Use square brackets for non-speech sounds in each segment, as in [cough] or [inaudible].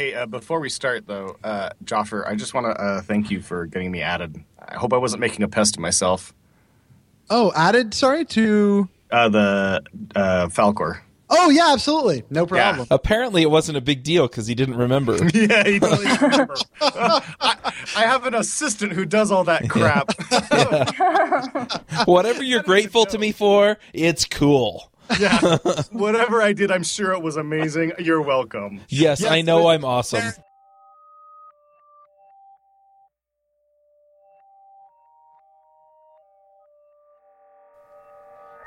Hey, uh, before we start, though, uh, Jafar, I just want to uh, thank you for getting me added. I hope I wasn't making a pest of myself. Oh, added. Sorry to. Uh, the uh, Falcor. Oh yeah, absolutely, no problem. Apparently, it wasn't a big deal because he didn't remember. [laughs] yeah, he doesn't remember. [laughs] I, I have an assistant who does all that crap. [laughs] Whatever you're grateful to me for, it's cool. [laughs] yeah, whatever I did, I'm sure it was amazing. You're welcome. Yes, Yes, I know I'm awesome.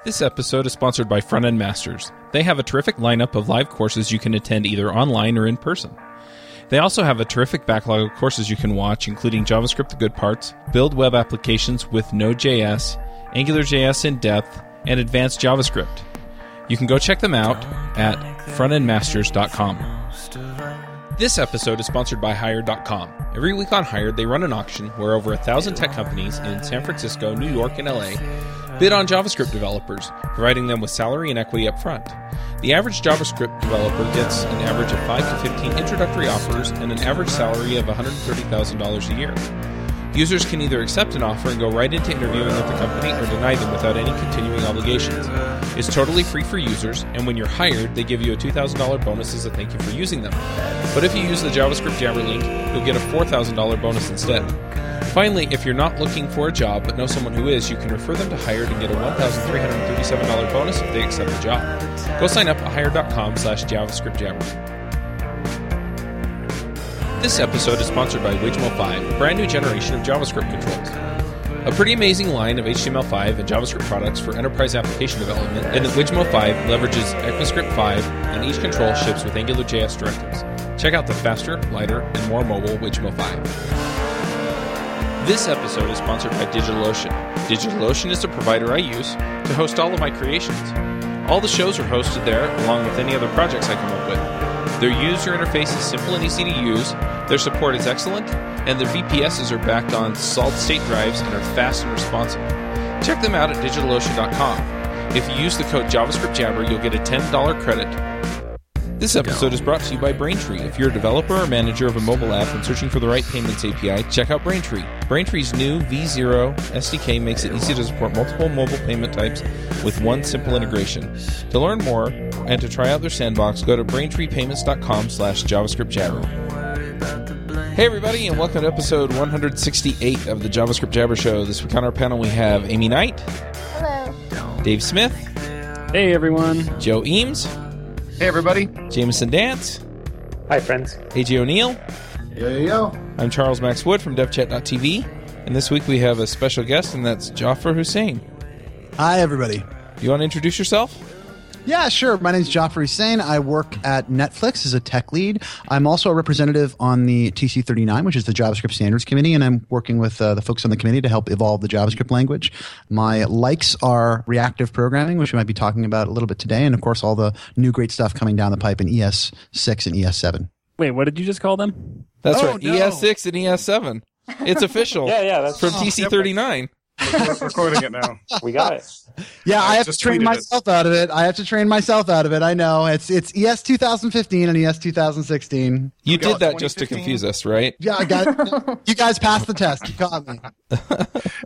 This episode is sponsored by Front End Masters. They have a terrific lineup of live courses you can attend either online or in person. They also have a terrific backlog of courses you can watch, including JavaScript The Good Parts, Build Web Applications with Node.js, AngularJS in Depth, and Advanced JavaScript. You can go check them out at frontendmasters.com. This episode is sponsored by Hired.com. Every week on Hired, they run an auction where over a thousand tech companies in San Francisco, New York, and LA bid on JavaScript developers, providing them with salary and equity up front. The average JavaScript developer gets an average of 5 to 15 introductory offers and an average salary of $130,000 a year. Users can either accept an offer and go right into interviewing with the company or deny them without any continuing obligations. It's totally free for users, and when you're hired, they give you a $2,000 bonus as a thank you for using them. But if you use the JavaScript Jabber link, you'll get a $4,000 bonus instead. Finally, if you're not looking for a job but know someone who is, you can refer them to Hired and get a $1,337 bonus if they accept the job. Go sign up at hired.com slash JavaScript Jabber. This episode is sponsored by Wijmo 5, a brand new generation of JavaScript controls. A pretty amazing line of HTML5 and JavaScript products for enterprise application development, and Wijmo 5 leverages ECMAScript 5, and each control ships with AngularJS directives. Check out the faster, lighter, and more mobile Wijmo 5. This episode is sponsored by DigitalOcean. DigitalOcean is the provider I use to host all of my creations. All the shows are hosted there, along with any other projects I come up with. Their user interface is simple and easy to use, their support is excellent, and their VPSs are backed on solid state drives and are fast and responsive. Check them out at digitalocean.com. If you use the code JavaScript Jabber, you'll get a $10 credit. This episode is brought to you by Braintree. If you're a developer or manager of a mobile app and searching for the right payments API, check out Braintree. Braintree's new v.zero SDK makes it easy to support multiple mobile payment types with one simple integration. To learn more and to try out their sandbox, go to braintreepayments.com slash JavaScript Jabber. Hey everybody, and welcome to episode 168 of the JavaScript Jabber Show. This week on our panel we have Aimee Knight, Hello. Dave Smith, Hey everyone. Joe Eames, Hey, everybody. Jameson Dance, Hi friends. AJ O'Neill. Yo yo yo. I'm Charles Max Wood from DevChat.tv, and this week we have a special guest, and that's Jafar Husain. Hi everybody. You want to introduce yourself? Yeah, sure. My name is Jafar Husain. I work at Netflix as a tech lead. I'm also a representative on the TC39, which is the JavaScript Standards Committee, and I'm working with uh, the folks on the committee to help evolve the JavaScript language. My likes are reactive programming, which we might be talking about a little bit today, and of course, all the new great stuff coming down the pipe in ES6 and E ES7. Wait, what did you just call them? That's Oh, right, no. ES6 and ES7. It's official. [laughs] Yeah, yeah, that's From TC39. We're recording it now. [laughs] we got it. [laughs] Yeah, I I, have to train tweeted it. myself out of it. I have to train myself out of it. I know it's it's ES 2015 and ES 2016. You got did that just to confuse us, right? Yeah, I got [laughs] you guys passed the test. You caught me.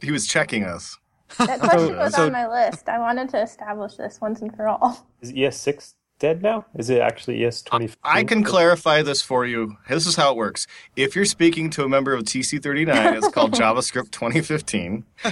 He was checking us. That question was so- on my list. I wanted to establish this once and for all. Is ES6 dead now? Is it actually ES20? I can clarify this for you. This is how it works. If you're speaking to a member of TC39, it's called [laughs] JavaScript 2015. [laughs]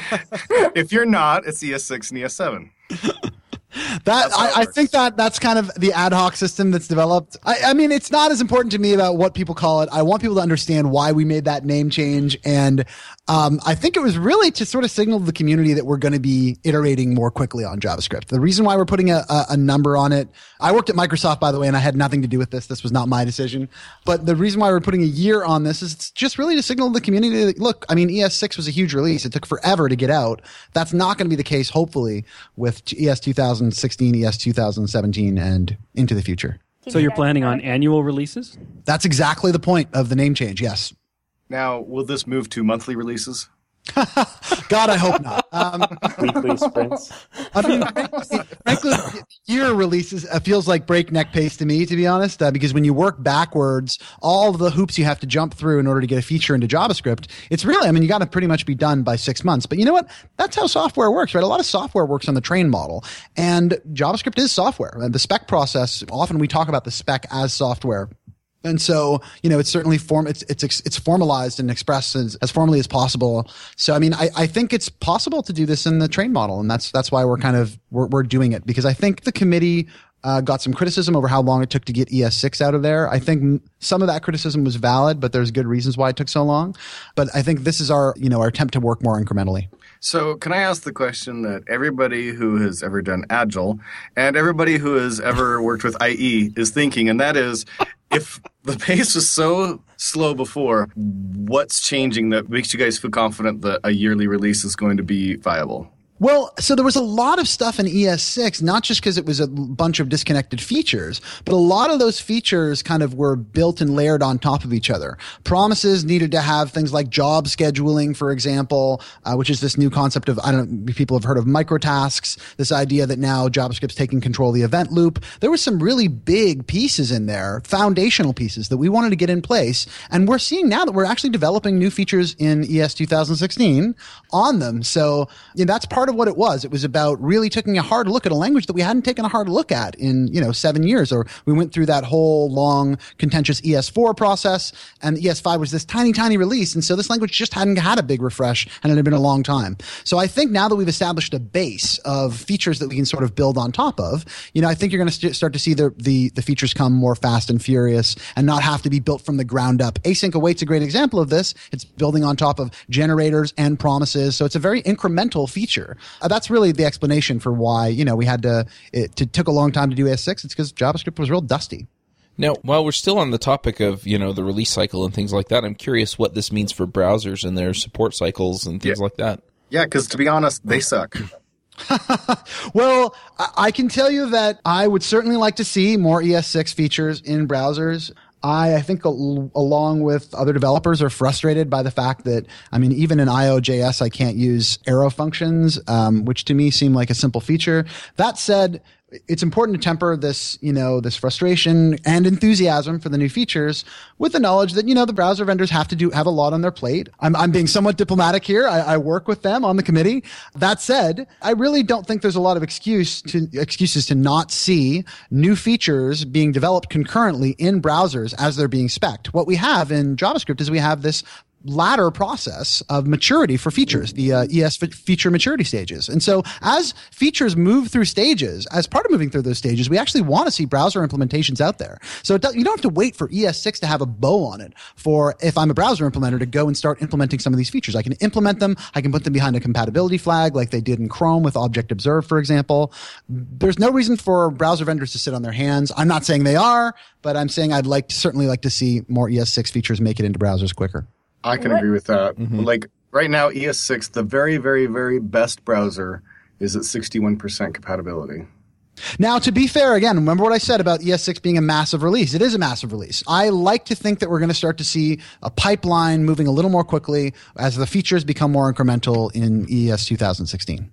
if you're not, it's ES6 and ES7. [laughs] That That's how it I, I think that that's kind of the ad hoc system that's developed. I, I mean, it's not as important to me about what people call it. I want people to understand why we made that name change, and um, I think it was really to sort of signal to the community that we're going to be iterating more quickly on JavaScript. The reason why we're putting a, a, a number on it, I worked at Microsoft by the way, and I had nothing to do with this. This was not my decision. But the reason why we're putting a year on this is it's just really to signal to the community that look, I mean, ES6 was a huge release. It took forever to get out. That's not going to be the case, hopefully, with ES 2016, ES 2017, and into the future. So you're planning on annual releases? That's exactly the point of the name change. Yes. Now, will this move to monthly releases? [laughs] God, I hope not. Um, Weekly sprints. I mean, frankly, year releases uh, feels like breakneck pace to me, to be honest, uh, because when you work backwards, all of the hoops you have to jump through in order to get a feature into JavaScript, it's really, I mean, you got to pretty much be done by six months. But you know what? That's how software works, right? A lot of software works on the train model, and JavaScript is software. And the spec process, often we talk about the spec as software. And so, you know, it's certainly form, it's, it's, it's formalized and expressed as, as formally as possible. So, I mean, I, I think it's possible to do this in the train model. And that's, that's why we're kind of, we're, we're doing it because I think the committee, uh, got some criticism over how long it took to get ES6 out of there. I think some of that criticism was valid, but there's good reasons why it took so long. But I think this is our, you know, our attempt to work more incrementally. So, can I ask the question that everybody who has ever done Agile and everybody who has ever worked with IE is thinking, and that is if the [laughs] pace was so slow before, what's changing that makes you guys feel confident that a yearly release is going to be viable? Well, so there was a lot of stuff in ES6, not just because it was a bunch of disconnected features, but a lot of those features kind of were built and layered on top of each other. Promises needed to have things like job scheduling, for example, uh, which is this new concept of, I don't know, people have heard of microtasks, this idea that now JavaScript's taking control of the event loop. There were some really big pieces in there, foundational pieces that we wanted to get in place. And we're seeing now that we're actually developing new features in ES 2016 on them. So you know, that's part of what it was. It was about really taking a hard look at a language that we hadn't taken a hard look at in, you know, seven years, or we went through that whole long, contentious ES4 process, and ES5 was this tiny, tiny release. And so this language just hadn't had a big refresh, and it had been a long time. So I think now that we've established a base of features that we can sort of build on top of, you know, I think you're going to st- start to see the, the, the features come more fast and furious and not have to be built from the ground up. Async await's a great example of this. It's building on top of generators and promises. So it's a very incremental feature. Uh, that's really the explanation for why, you know, we had to, it, it took a long time to do S6. It's because JavaScript was real dusty. Now, while we're still on the topic of you know the release cycle and things like that, I'm curious what this means for browsers and their support cycles and things Yeah. like that. Yeah, because to be honest, they suck. [laughs] Well, I I can tell you that I would certainly like to see more ES6 features in browsers. I, I think al- along with other developers are frustrated by the fact that, I mean, even in IO.js, I can't use arrow functions, um, which to me seem like a simple feature. That said, it's important to temper this, you know, this frustration and enthusiasm for the new features with the knowledge that, you know, the browser vendors have to do, have a lot on their plate. I'm, I'm being somewhat diplomatic here. I, I work with them on the committee. That said, I really don't think there's a lot of excuse to, excuses to not see new features being developed concurrently in browsers as they're being spec'd. What we have in JavaScript is we have this ladder process of maturity for features, the uh, ES fe- feature maturity stages. And so as features move through stages, as part of moving through those stages, we actually want to see browser implementations out there. So you don't have to wait for ES6 to have a bow on it for if I'm a browser implementer to go and start implementing some of these features. I can implement them. I can put them behind a compatibility flag like they did in Chrome with Object Observe, for example. There's no reason for browser vendors to sit on their hands. I'm not saying they are, but I'm saying I'd like to, certainly like to see more ES6 features make it into browsers quicker. I can What? agree with that. Mm-hmm. Like right now, ES6, the very, very, very best browser is at 61% compatibility. Now, to be fair, again, remember what I said about ES6 being a massive release. It is a massive release. I like to think that we're going to start to see a pipeline moving a little more quickly as the features become more incremental in ES 2016.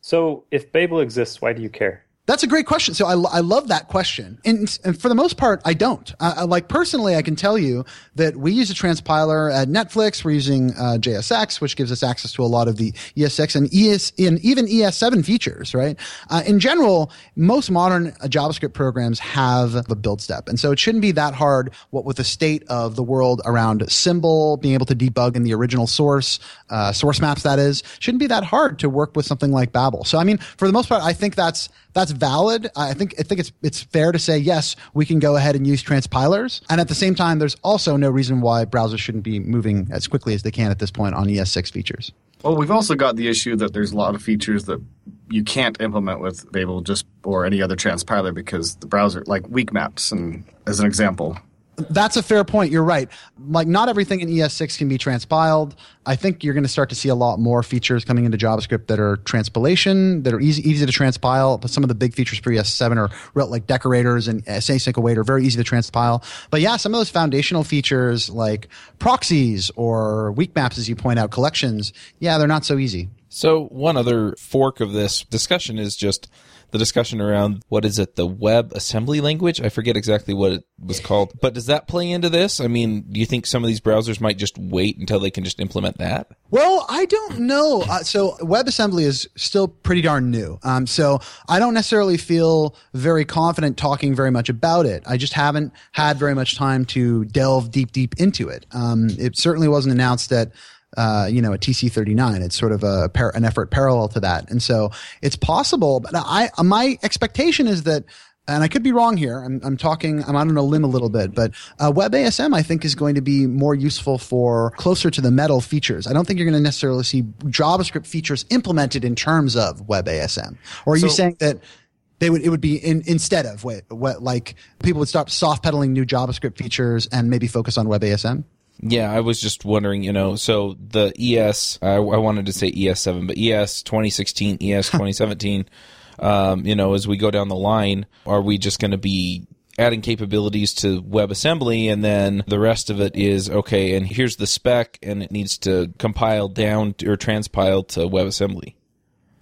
So if Babel exists, why do you care? That's a great question. So I, I love that question. And, and for the most part, I don't. I- like personally, I can tell you that we use a transpiler at Netflix. We're using uh, JSX, which gives us access to a lot of the ES6 and ES and even ES7 features. Right. Uh, in general, most modern uh, JavaScript programs have the build step, and so it shouldn't be that hard. What with the state of the world around symbol, being able to debug in the original source, uh, source maps, that is, shouldn't be that hard to work with something like Babel. So I mean, for the most part, I think that's that's valid. I think I think it's it's fair to say yes, we can go ahead and use transpilers, and at the same time, there's also no reason why browsers shouldn't be moving as quickly as they can at this point on ES6 features. Well, we've also got the issue that there's a lot of features that you can't implement with Babel just or any other transpiler because the browser, like weak maps, and as an example, That's a fair point. You're right. Like, not everything in ES6 can be transpiled. I think you're going to start to see a lot more features coming into JavaScript that are transpilation, that are easy easy to transpile. But some of the big features for ES7 are like decorators and async await are very easy to transpile. But yeah, some of those foundational features like proxies or weak maps, as you point out, collections, yeah, they're not so easy. So one other fork of this discussion is just the discussion around what is it, the web assembly language? I forget exactly what it was called. But does that play into this? I mean, do you think some of these browsers might just wait until they can just implement that? Well, I don't know. Uh, so WebAssembly is still pretty darn new. Um, so I don't necessarily feel very confident talking very much about it. I just haven't had very much time to delve deep, deep into it. Um, it certainly wasn't announced at uh, you know, a TC39. It's sort of a par- an effort parallel to that, and so it's possible. But I, my expectation is that. And I could be wrong here. I'm, I'm talking, I'm on a limb a little bit, but uh, WebASM I think is going to be more useful for closer to the metal features. I don't think you're going to necessarily see JavaScript features implemented in terms of WebASM. Or are you saying that they would it would be in, instead of what, what like people would stop soft pedaling new JavaScript features and maybe focus on WebASM? Yeah, I was just wondering, you know, so the ES, I, I wanted to say ES7, but ES 2016, ES 2017, um, you know, as we go down the line, are we just going to be adding capabilities to WebAssembly and then the rest of it is, okay, and here's the spec and it needs to compile down or transpile to WebAssembly?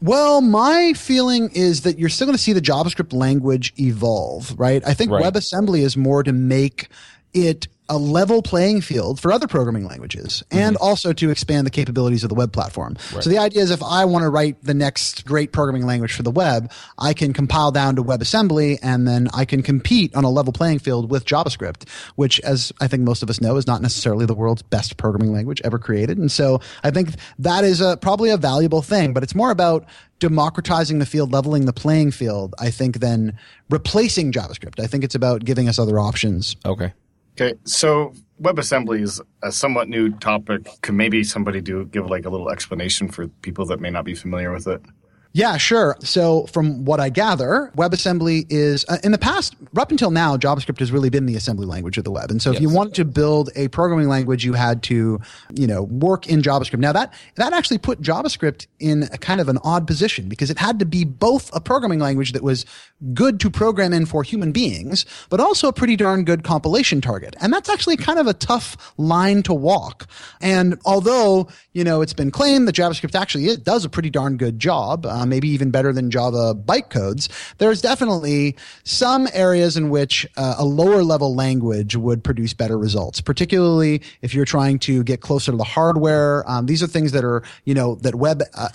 Well, my feeling is that you're still going to see the JavaScript language evolve, right? I think Right. WebAssembly is more to make it a level playing field for other programming languages mhm. and also to expand the capabilities of the web platform. So the idea is if I want to write the next great programming language for the web, I can compile down to WebAssembly and then I can compete on a level playing field with JavaScript, which as I think most of us know is not necessarily the world's best programming language ever created. And so I think that is a, probably a valuable thing, but it's more about democratizing the field, leveling the playing field, I think, than replacing JavaScript. I think it's about giving us other options. Okay. Okay, so WebAssembly is a somewhat new topic. Could maybe somebody do give like a little explanation for people that may not be familiar with it? Yeah, sure. So, from what I gather, WebAssembly is uh, in the past, up until now, JavaScript has really been the assembly language of the web. And so, if you wanted to build a programming language, you had to, you know, work in JavaScript. Now, that that actually put JavaScript in a kind of an odd position because it had to be both a programming language that was good to program in for human beings, but also a pretty darn good compilation target. And that's actually kind of a tough line to walk. And although you know it's been claimed that JavaScript actually it does a pretty darn good job, uh, maybe even better than Java bytecodes, there's definitely some areas in which uh, a lower level language would produce better results, particularly if you're trying to get closer to the hardware. Um, these are things that are you know that web uh,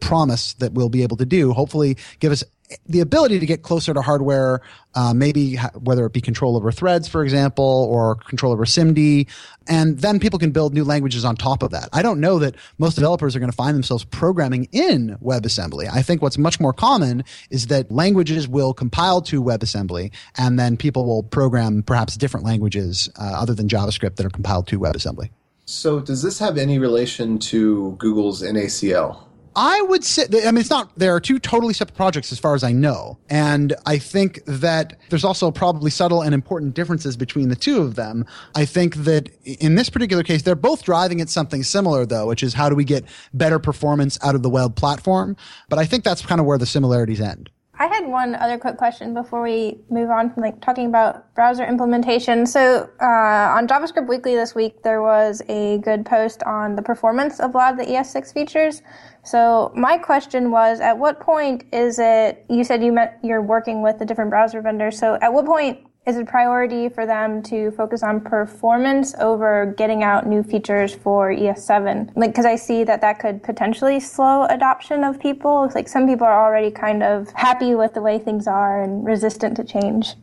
promise that we'll be able to do. Hopefully, give us the ability to get closer to hardware, uh, maybe ha- whether it be control over threads, for example, or control over SIMD, and then people can build new languages on top of that. I don't know that most developers are going to find themselves programming in WebAssembly. I think what's much more common is that languages will compile to WebAssembly, and then people will program perhaps different languages uh, other than JavaScript that are compiled to WebAssembly. So, does this have any relation to Google's NACL? I would say, I mean, it's not, there are two totally separate projects as far as I know. And I think that there's also probably subtle and important differences between the two of them. I think that in this particular case, they're both driving at something similar though, which is how do we get better performance out of the web platform? But I think that's kind of where the similarities end. I had one other quick question before we move on from like talking about browser implementation. So uh, on JavaScript Weekly this week, there was a good post on the performance of a lot of the ES6 features. So my question was, at what point is it? You said you met you're working with the different browser vendors. So at what point is it a priority for them to focus on performance over getting out new features for ES7? Like, because I see that that could potentially slow adoption of people. It's like some people are already kind of happy with the way things are and resistant to change.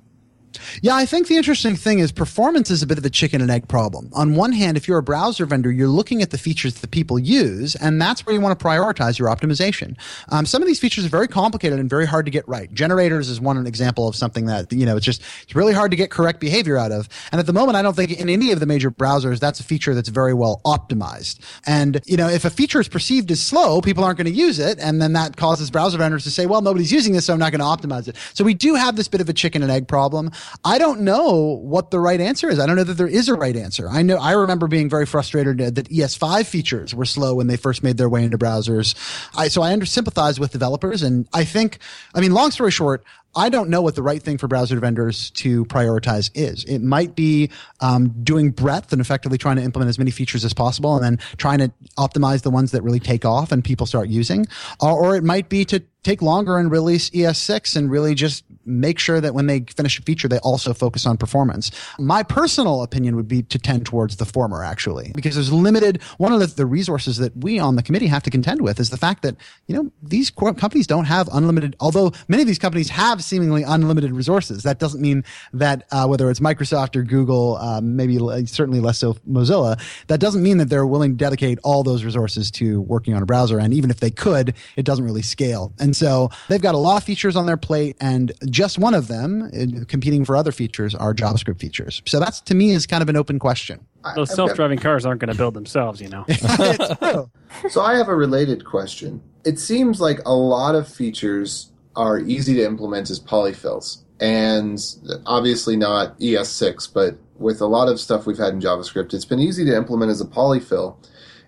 Yeah, I think the interesting thing is performance is a bit of a chicken and egg problem. On one hand, if you're a browser vendor, you're looking at the features that people use, and that's where you want to prioritize your optimization. Um, some of these features are very complicated and very hard to get right. Generators is one example of something that, you know, it's just, it's really hard to get correct behavior out of. And at the moment, I don't think in any of the major browsers, that's a feature that's very well optimized. And, you know, if a feature is perceived as slow, people aren't going to use it. And then that causes browser vendors to say, well, nobody's using this, so I'm not going to optimize it. So we do have this bit of a chicken and egg problem. I don't know what the right answer is. I don't know that there is a right answer. I know I remember being very frustrated that ES5 features were slow when they first made their way into browsers. I, so I under sympathize with developers, and I think, I mean, long story short, I don't know what the right thing for browser vendors to prioritize is. It might be um, doing breadth and effectively trying to implement as many features as possible, and then trying to optimize the ones that really take off and people start using, or, or it might be to take longer and release ES6 and really just make sure that when they finish a feature, they also focus on performance. My personal opinion would be to tend towards the former, actually, because there's limited. One of the, the resources that we on the committee have to contend with is the fact that, you know, these companies don't have unlimited, although many of these companies have seemingly unlimited resources. That doesn't mean that uh, whether it's Microsoft or Google, um, maybe certainly less so Mozilla, that doesn't mean that they're willing to dedicate all those resources to working on a browser. And even if they could, it doesn't really scale. And so they've got a lot of features on their plate, and just one of them, uh, competing for other features, are JavaScript features. So that's to me is kind of an open question. Those self-driving cars aren't going to build themselves, you know. [laughs] So I have a related question. It seems like a lot of features are easy to implement as polyfills, and obviously not ES6, but with a lot of stuff we've had in JavaScript, it's been easy to implement as a polyfill.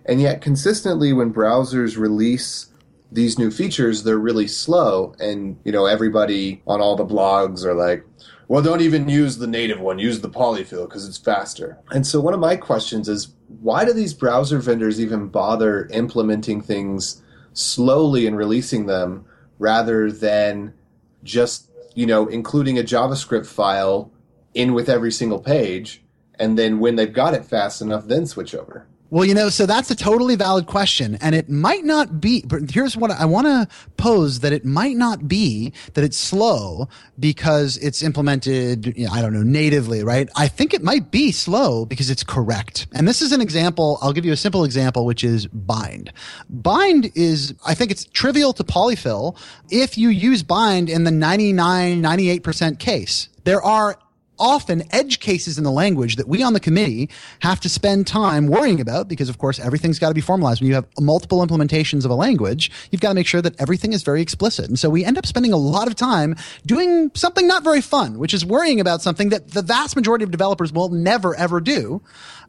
And yet, consistently, when browsers release these new features, they're really slow, and you know everybody on all the blogs are like, "Well, don't even use the native one; use the polyfill because it's faster." And so, one of my questions is, why do these browser vendors even bother implementing things slowly and releasing them rather than just you know including a JavaScript file in with every single page, and then when they've got it fast enough, then switch over? Well, you know, so that's a totally valid question. And it might not be, but here's what I want to pose that it might not be that it's slow because it's implemented, you know, I don't know, natively, right? I think it might be slow because it's correct. And this is an example. I'll give you a simple example, which is bind. Bind is, I think it's trivial to polyfill if you use bind in the 99, 98% case. There are often edge cases in the language that we on the committee have to spend time worrying about because of course everything's got to be formalized when you have multiple implementations of a language you've got to make sure that everything is very explicit and so we end up spending a lot of time doing something not very fun which is worrying about something that the vast majority of developers will never ever do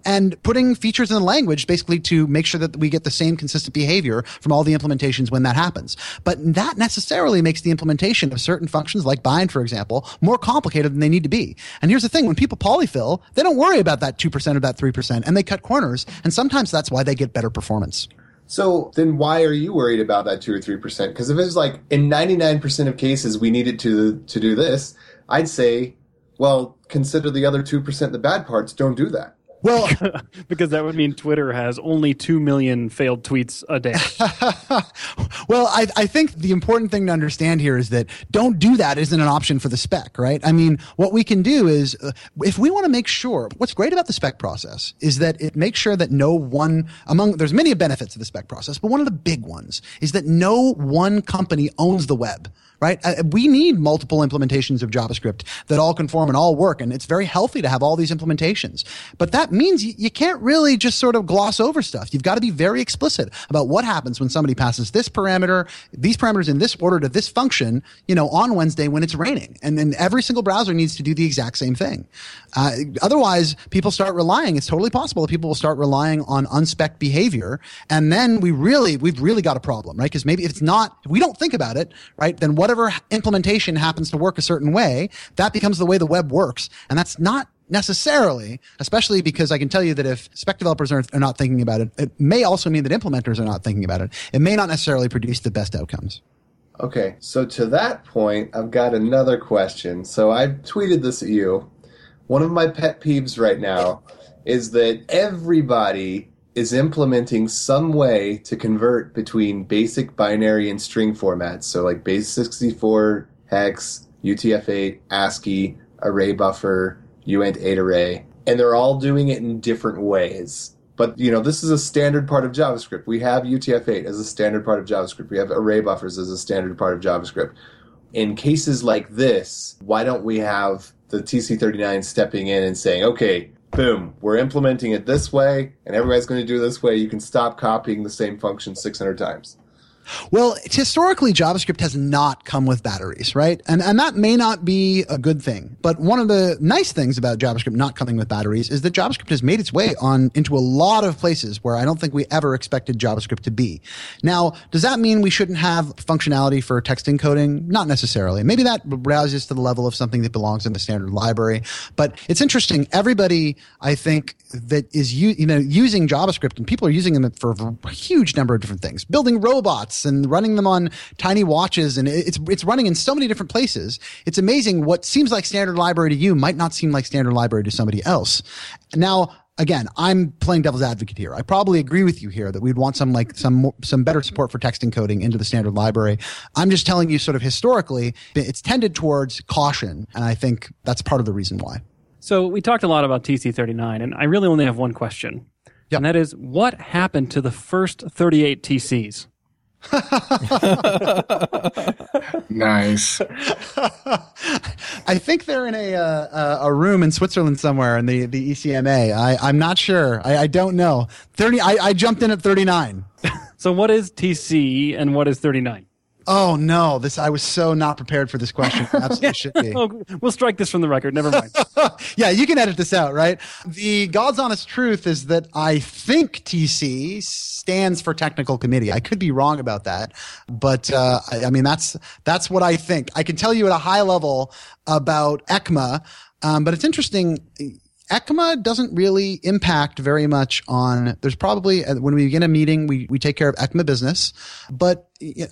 and putting features in the language basically to make sure that we get the same consistent behavior from all the implementations when that happens. But that necessarily makes the implementation of certain functions like bind, for example, more complicated than they need to be. And here's the thing. When people polyfill, they don't worry about that 2% or that 3% and they cut corners. And sometimes that's why they get better performance. So then why are you worried about that 2 or 3%? Because if it's like in 99% of cases we needed to to do this, I'd say, well, consider the other 2% the bad parts, don't do that. Well, [laughs] because that would mean Twitter has only 2 million failed tweets a day. [laughs] well, I, I think the important thing to understand here is that don't do that isn't an option for the spec, right? I mean, what we can do is uh, if we want to make sure, what's great about the spec process is that it makes sure that no one among, there's many benefits of the spec process, but one of the big ones is that no one company owns the web right? Uh, we need multiple implementations of JavaScript that all conform and all work. And it's very healthy to have all these implementations. But that means you, you can't really just sort of gloss over stuff. You've got to be very explicit about what happens when somebody passes this parameter, these parameters in this order to this function, you know, on Wednesday when it's raining. And then every single browser needs to do the exact same thing. Uh, otherwise, people start relying. It's totally possible that people will start relying on unspec behavior. And then we really, we've really got a problem, right? Because maybe if it's not, if we don't think about it, right, then whatever implementation happens to work a certain way, that becomes the way the web works. And that's not necessarily, especially because I can tell you that if spec developers are, are not thinking about it, it may also mean that implementers are not thinking about it. It may not necessarily produce the best outcomes. Okay, so to that point, I've got another question. So I tweeted this at you. One of my pet peeves right now is that everybody is implementing some way to convert between basic binary and string formats. So like base 64 hex, UTF-8, ASCII, array buffer, uint8 array, and they're all doing it in different ways. But you know, this is a standard part of JavaScript. We have UTF-8 as a standard part of JavaScript. We have array buffers as a standard part of JavaScript. In cases like this, why don't we have the TC39 stepping in and saying, "Okay, boom, we're implementing it this way, and everybody's going to do it this way. You can stop copying the same function 600 times." Well, historically, JavaScript has not come with batteries, right? And, and that may not be a good thing. But one of the nice things about JavaScript not coming with batteries is that JavaScript has made its way on into a lot of places where I don't think we ever expected JavaScript to be. Now, does that mean we shouldn't have functionality for text encoding? Not necessarily. Maybe that rises to the level of something that belongs in the standard library. But it's interesting. Everybody, I think, that is you know using JavaScript and people are using them for a huge number of different things, building robots and running them on tiny watches, and it's it's running in so many different places. It's amazing what seems like standard library to you might not seem like standard library to somebody else. Now. Again, I'm playing devil's advocate here. I probably agree with you here that we'd want some like some some better support for text encoding into the standard library. I'm just telling you, sort of historically, it's tended towards caution, and I think that's part of the reason why. So we talked a lot about TC39, and I really only have one question. Yep. And that is, what happened to the first 38 TCs? [laughs] Nice. I think they're in a uh, a room in Switzerland somewhere in the the ECMA. I I'm not sure. I, I don't know. Thirty. I, I jumped in at thirty nine. So what is TC and what is 39? Oh no! This I was so not prepared for this question. [laughs] Absolutely should be. Oh, we'll strike this from the record. Never mind. [laughs] yeah, you can edit this out, right? The God's honest truth is that I think TC stands for technical committee. I could be wrong about that, but uh, I, I mean that's that's what I think. I can tell you at a high level about ECMA, um, but it's interesting. ECMA doesn't really impact very much on, there's probably, uh, when we begin a meeting, we, we take care of ECMA business. But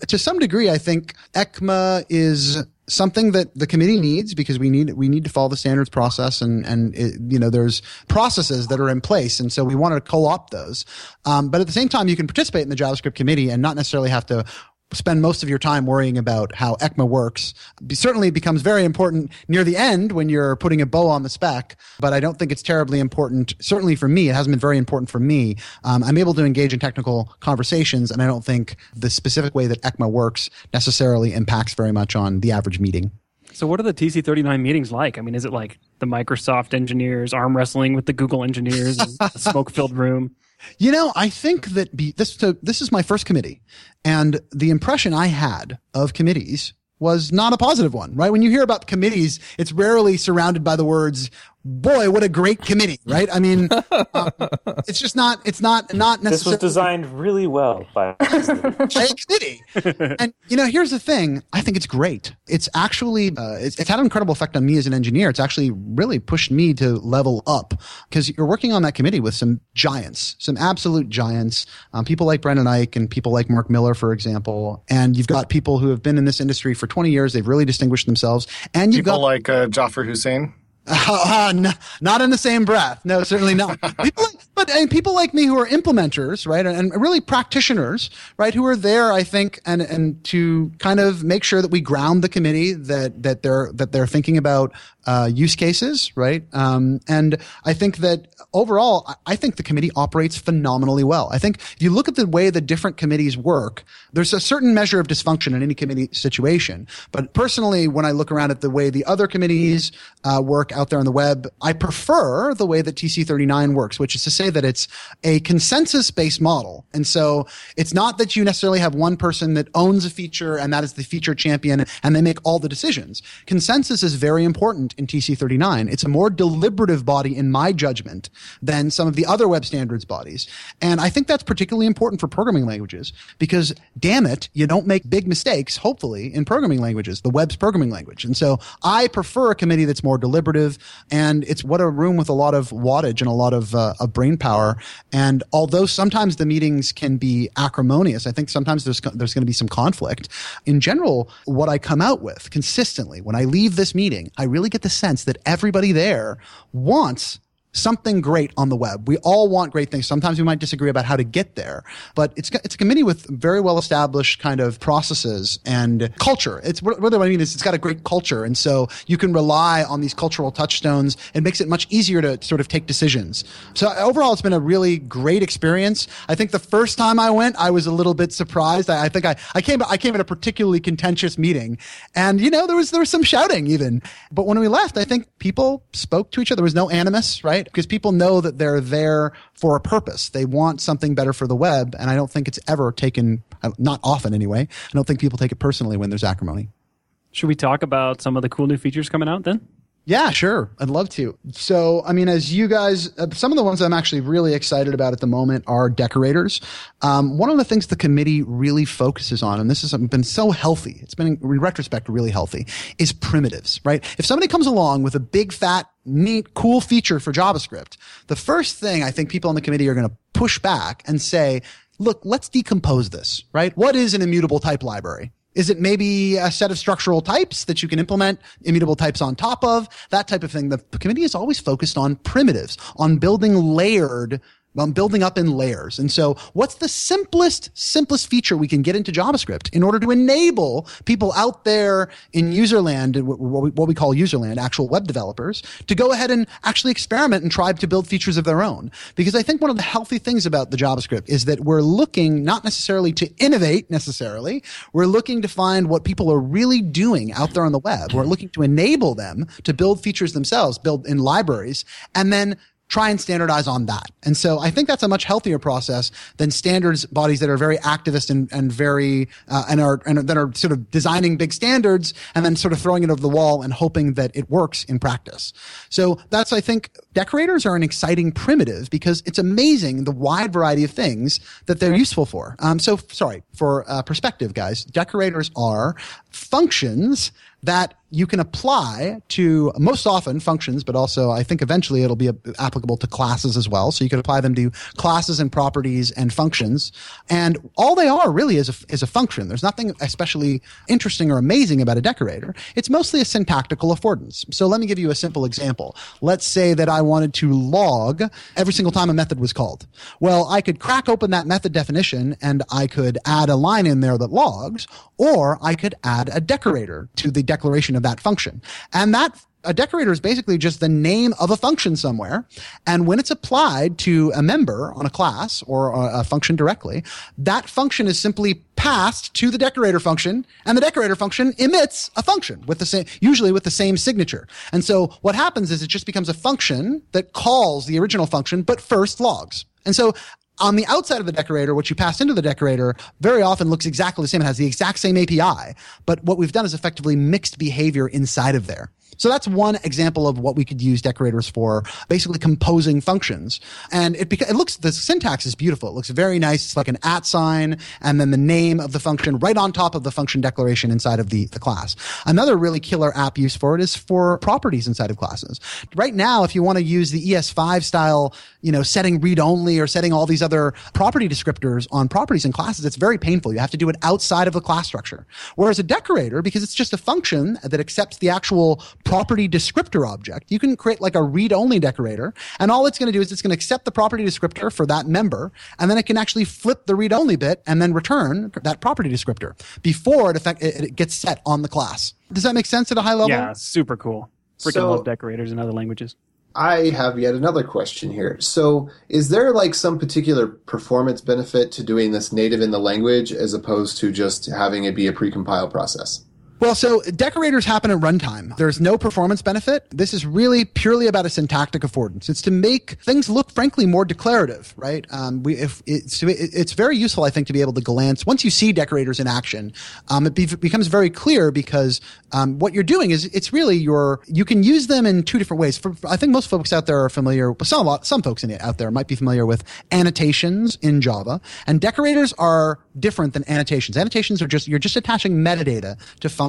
to some degree, I think ECMA is something that the committee needs because we need, we need to follow the standards process and, and, it, you know, there's processes that are in place. And so we want to co-opt those. Um, but at the same time, you can participate in the JavaScript committee and not necessarily have to spend most of your time worrying about how ECMA works. Be- certainly it becomes very important near the end when you're putting a bow on the spec, but I don't think it's terribly important. Certainly for me, it hasn't been very important for me. Um, I'm able to engage in technical conversations, and I don't think the specific way that ECMA works necessarily impacts very much on the average meeting. so what are the TC39 meetings like? I mean, is it like the Microsoft engineers arm wrestling with the Google engineers in a [laughs] smoke-filled room? You know, I think that be, this so this is my first committee, and the impression I had of committees was not a positive one. Right? When you hear about committees, it's rarely surrounded by the words "boy, what a great committee." Right? I mean, [laughs] um, it's just not. It's not not necessarily. This was designed really well by [laughs] by a committee. and you know, here's the thing. I think it's great. It's actually uh, it's, it's had an incredible effect on me as an engineer. It's actually really pushed me to level up because you're working on that committee with some giants, some absolute giants. Um, people like Brendan Eich and people like Mark Miller, for example. And you've got people who have been in this industry for 20 years. They've really distinguished themselves. And you've got People got like uh, Jafar Husain. Uh, [laughs] n- not in the same breath. No, certainly not. [laughs] people but and people like me who are implementers, right, and, and really practitioners, right, who are there, I think, and and to kind of make sure that we ground the committee that that they're that they're thinking about uh, use cases, right, um, and I think that overall, I- think the committee operates phenomenally well. I think if you look at the way the different committees work, there's a certain measure of dysfunction in any committee situation. But personally, when I look around at the way the other committees uh, work out there on the web, I prefer the way that TC39 works, which is to say that it's a consensus based model. And so it's not that you necessarily have one person that owns a feature and that is the feature champion and they make all the decisions. Consensus is very important in TC39. It's a more deliberative body in my judgment than some of the other web standards bodies. And I think that's particularly important for programming languages because damn it, you don't make big mistakes, hopefully, in programming languages, the web's programming language. And so I prefer a committee that's more deliberative and it's what a room with a lot of wattage and a lot of, uh, of brain power. And although sometimes the meetings can be acrimonious, I think sometimes there's, there's going to be some conflict. In general, what I come out with consistently when I leave this meeting, I really get the sense that everybody there wants something great on the web. We all want great things. Sometimes we might disagree about how to get there, but it's it's a committee with very well established kind of processes and culture. It's really what I mean is it's got a great culture, and so you can rely on these cultural touchstones. It makes it much easier to sort of take decisions. So uh, overall, it's been a really great experience. I think the first time I went, I was a little bit surprised. I, I think I, I came I came at a particularly contentious meeting, and you know there was there was some shouting even. But when we left, I think people spoke to each other. There was no animus, right? Because people know that they're there for a purpose. They want something better for the web, and I don't think it's ever taken, uh, not often anyway. I don't think people take it personally when there's acrimony. Should we talk about some of the cool new features coming out then? Yeah, sure. I'd love to. So, I mean, as you guys, uh, some of the ones I'm actually really excited about at the moment are decorators. Um, one of the things the committee really focuses on, and this has been so healthy, it's been in retrospect really healthy, is primitives, right? If somebody comes along with a big, fat, neat, cool feature for JavaScript, the first thing I think people on the committee are going to push back and say, look, let's decompose this, right? What is an immutable type library? Is it maybe a set of structural types that you can implement immutable types on top of? That type of thing. The committee is always focused on primitives, on building layered I'm building up in layers. And so what's the simplest, simplest feature we can get into JavaScript in order to enable people out there in userland, what we, what we call userland, actual web developers, to go ahead and actually experiment and try to build features of their own? Because I think one of the healthy things about the JavaScript is that we're looking not necessarily to innovate necessarily. We're looking to find what people are really doing out there on the web. We're looking to enable them to build features themselves, build in libraries, and then try and standardize on that. And so I think that's a much healthier process than standards bodies that are very activist and, and very, uh, and are, and that are sort of designing big standards and then sort of throwing it over the wall and hoping that it works in practice. So that's, I think, decorators are an exciting primitive because it's amazing the wide variety of things that they're useful for. Um, so sorry, for uh, perspective, guys, decorators are functions that you can apply to most often functions, but also I think eventually it'll be applicable to classes as well. So you can apply them to classes and properties and functions. And all they are really is a, is a function. There's nothing especially interesting or amazing about a decorator. It's mostly a syntactical affordance. So let me give you a simple example. Let's say that I wanted to log every single time a method was called. Well, I could crack open that method definition and I could add a line in there that logs, or I could add a decorator to the declaration of that function. And that a decorator is basically just the name of a function somewhere. And when it's applied to a member on a class or a, function directly, that function is simply passed to the decorator function and the decorator function emits a function with the same, usually with the same signature. And so what happens is it just becomes a function that calls the original function, but first logs. And so on the outside of the decorator, what you pass into the decorator very often looks exactly the same. It has the exact same API, but what we've done is effectively mixed behavior inside of there. So that's one example of what we could use decorators for, basically composing functions. And it, it looks, the syntax is beautiful. It looks very nice. It's like an at sign and then the name of the function right on top of the function declaration inside of the, the class. Another really killer app use for it is for properties inside of classes. Right now, if you want to use the ES5 style, you know, setting read only or setting all these other property descriptors on properties in classes, it's very painful. You have to do it outside of the class structure. Whereas a decorator, because it's just a function that accepts the actual property descriptor object. You can create like a read only decorator and all it's going to do is it's going to accept the property descriptor for that member and then it can actually flip the read only bit and then return that property descriptor before it, effect, it, it gets set on the class. Does that make sense at a high level? Yeah, super cool. Freaking So- love decorators in other languages. I have yet another question here. So, is there like some particular performance benefit to doing this native in the language as opposed to just having it be a precompile process? Well, so decorators happen at runtime. There's no performance benefit. This is really purely about a syntactic affordance. It's to make things look, frankly, more declarative, right? Um, we, if it's, it's very useful, I think, to be able to glance once you see decorators in action. Um, it be, becomes very clear because um, what you're doing is it's really your you can use them in two different ways. For, I think most folks out there are familiar. Some some folks in out there might be familiar with annotations in Java, and decorators are different than annotations. Annotations are just you're just attaching metadata to functions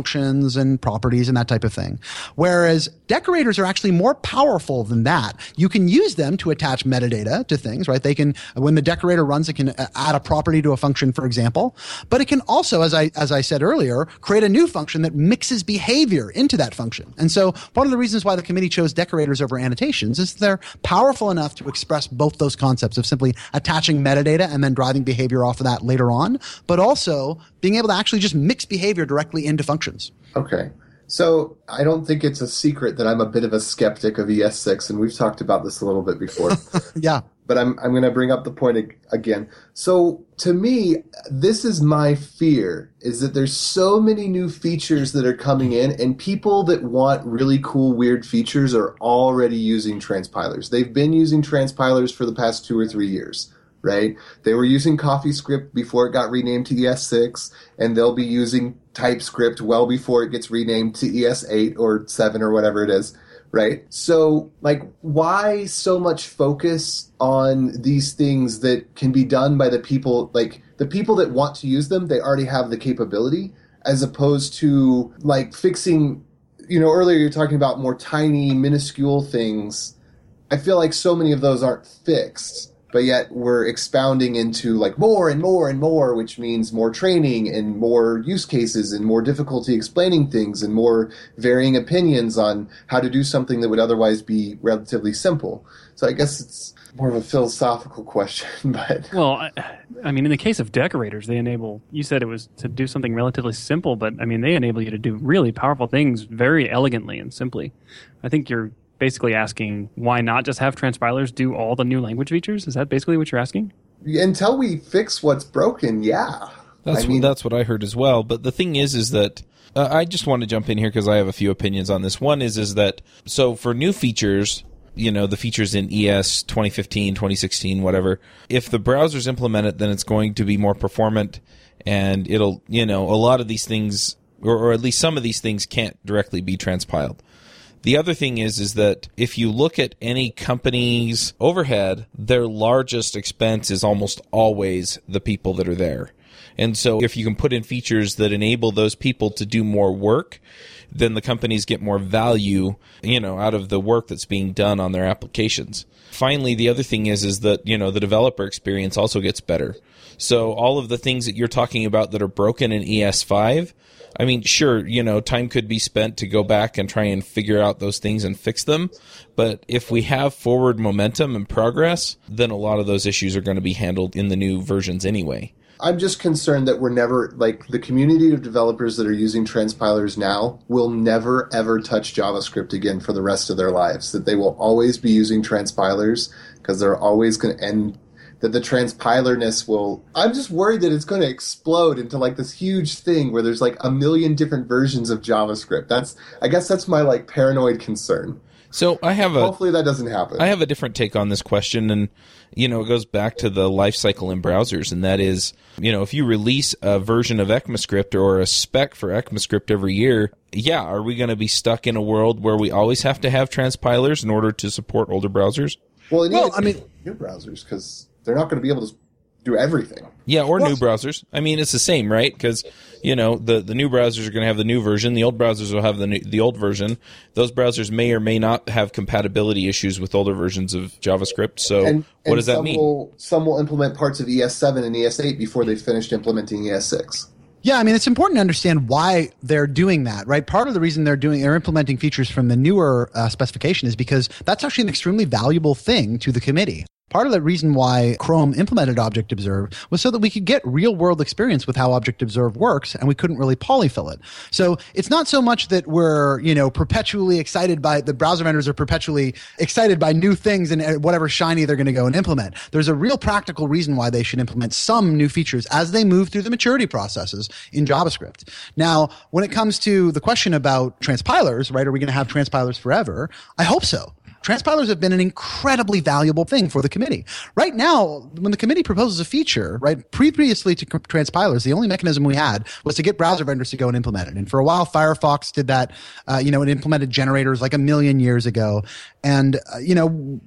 and properties and that type of thing. Whereas decorators are actually more powerful than that. You can use them to attach metadata to things, right? They can when the decorator runs, it can uh, add a property to a function, for example. But it can also, as I as I said earlier, create a new function that mixes behavior into that function. And so one of the reasons why the committee chose decorators over annotations is they're powerful enough to express both those concepts of simply attaching metadata and then driving behavior off of that later on, but also being able to actually just mix behavior directly into functions. Okay. So, I don't think it's a secret that I'm a bit of a skeptic of ES6, and we've talked about this a little bit before. [laughs] Yeah. but I'm I'm going to bring up the point ag- again. So to me, this is my fear: is that there's so many new features that are coming in, and people that want really cool, weird features are already using transpilers. They've been using transpilers for the past two or three years. Right? They were using CoffeeScript before it got renamed to ES6, and they'll be using TypeScript well before it gets renamed to ES8 or 7 or whatever it is, right? So, like, why so much focus on these things that can be done by the people, like, the people that want to use them, they already have the capability, as opposed to, like, fixing, you know, earlier you're talking about more tiny, minuscule things. I feel like so many of those aren't fixed but yet we're expounding into like more and more and more, which means more training and more use cases and more difficulty explaining things and more varying opinions on how to do something that would otherwise be relatively simple. So I guess it's more of a philosophical [laughs] question, but well, I, I mean, in the case of decorators, they enable. You said it was to do something relatively simple, but I mean, they enable you to do really powerful things very elegantly and simply. I think you're basically asking why not just have transpilers do all the new language features? Is that basically what you're asking? Until we fix what's broken, yeah. That's I mean- what, that's what I heard as well. But the thing is, is that uh, I just want to jump in here because I have a few opinions on this. One is, is that so for new features, you know, the features in ES 2015, 2016, whatever. If the browsers implement it, then it's going to be more performant, and it'll, you know, a lot of these things, or, or at least some of these things, can't directly be transpiled. The other thing is is that if you look at any company's overhead, their largest expense is almost always the people that are there. And so if you can put in features that enable those people to do more work, then the companies get more value, you know, out of the work that's being done on their applications. Finally, the other thing is is that, you know, the developer experience also gets better. So all of the things that you're talking about that are broken in ES5, I mean, sure, you know, time could be spent to go back and try and figure out those things and fix them. But if we have forward momentum and progress, then a lot of those issues are going to be handled in the new versions anyway. I'm just concerned that we're never like the community of developers that are using transpilers now will never ever touch JavaScript again for the rest of their lives. That they will always be using transpilers because they're always going to end. That the transpilerness will. I'm just worried that it's going to explode into like this huge thing where there's like a million different versions of JavaScript. That's I guess that's my like paranoid concern. So I have a Hopefully that doesn't happen. I have a different take on this question, and you know, it goes back to the life cycle in browsers, and that is, you know, if you release a version of ECMAScript or a spec for ECMAScript every year, yeah, are we going to be stuck in a world where we always have to have transpilers in order to support older browsers? well, and Well, even I mean- new browsers because they're not going to be able to do everything. Yeah, or new browsers. I mean, it's the same, right? Because you know the the new browsers are going to have the new version. The old browsers will have the new, the old version. Those browsers may or may not have compatibility issues with older versions of JavaScript. So, And, what and does that mean? Will, some will implement parts of ES7 and ES8 before they've finished implementing E ES6. Yeah, I mean, it's important to understand why they're doing that, right? Part of the reason they're doing, they're implementing features from the newer uh, specification is because that's actually an extremely valuable thing to the committee. Part of the reason why Chrome implemented Object Observe was so that we could get real world experience with how Object Observe works, and we couldn't really polyfill it. So it's not so much that we're, you know, perpetually excited by the browser vendors are perpetually excited by new things and uh, whatever shiny they're going to go and implement. There's a real practical reason why they should implement some new features as they move through the maturity processes in JavaScript. Now, when it comes to the question about transpilers, right, are we going to have transpilers forever? I hope so. Transpilers have been an incredibly valuable thing for the committee. Right now, when the committee proposes a feature, right, previously to transpilers, the only mechanism we had was to get browser vendors to go and implement it. And for a while, Firefox did that. Uh, you know, it implemented generators like a million years ago. And, uh, you know,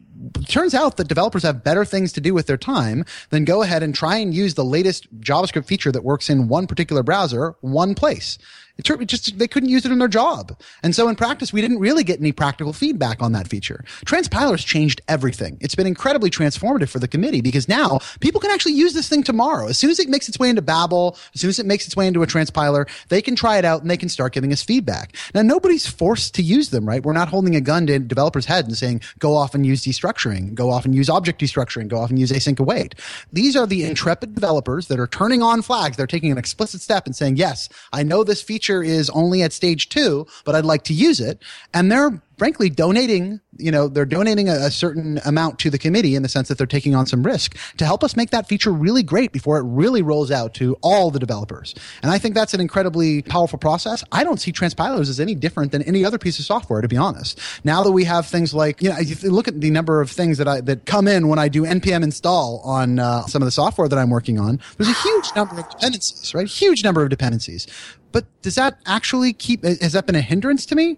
turns out that developers have better things to do with their time than go ahead and try and use the latest JavaScript feature that works in one particular browser, one place. It just they couldn't use it in their job, and so in practice, we didn't really get any practical feedback on that feature. Transpilers changed everything. It's been incredibly transformative for the committee because now people can actually use this thing tomorrow. As soon as it makes its way into Babel, as soon as it makes its way into a transpiler, they can try it out and they can start giving us feedback. Now, nobody's forced to use them, right? We're not holding a gun to developers' head and saying, go off and use destructuring, go off and use object destructuring, go off and use async await. These are the intrepid developers that are turning on flags. They're taking an explicit step and saying, yes, I know this feature is only at stage two, but I'd like to use it. And they're frankly donating you know they're donating a, a, certain amount to the committee in the sense that they're taking on some risk to help us make that feature really great before it really rolls out to all the developers. And i think that's an incredibly powerful process. I don't see transpilers as any different than any other piece of software to be honest. Now that we have things like you know look at the number of things that i that come in when i do npm install on uh, some of the software that i'm working on there's a huge number of dependencies right? Huge number of dependencies but does that actually keep has that been a hindrance to me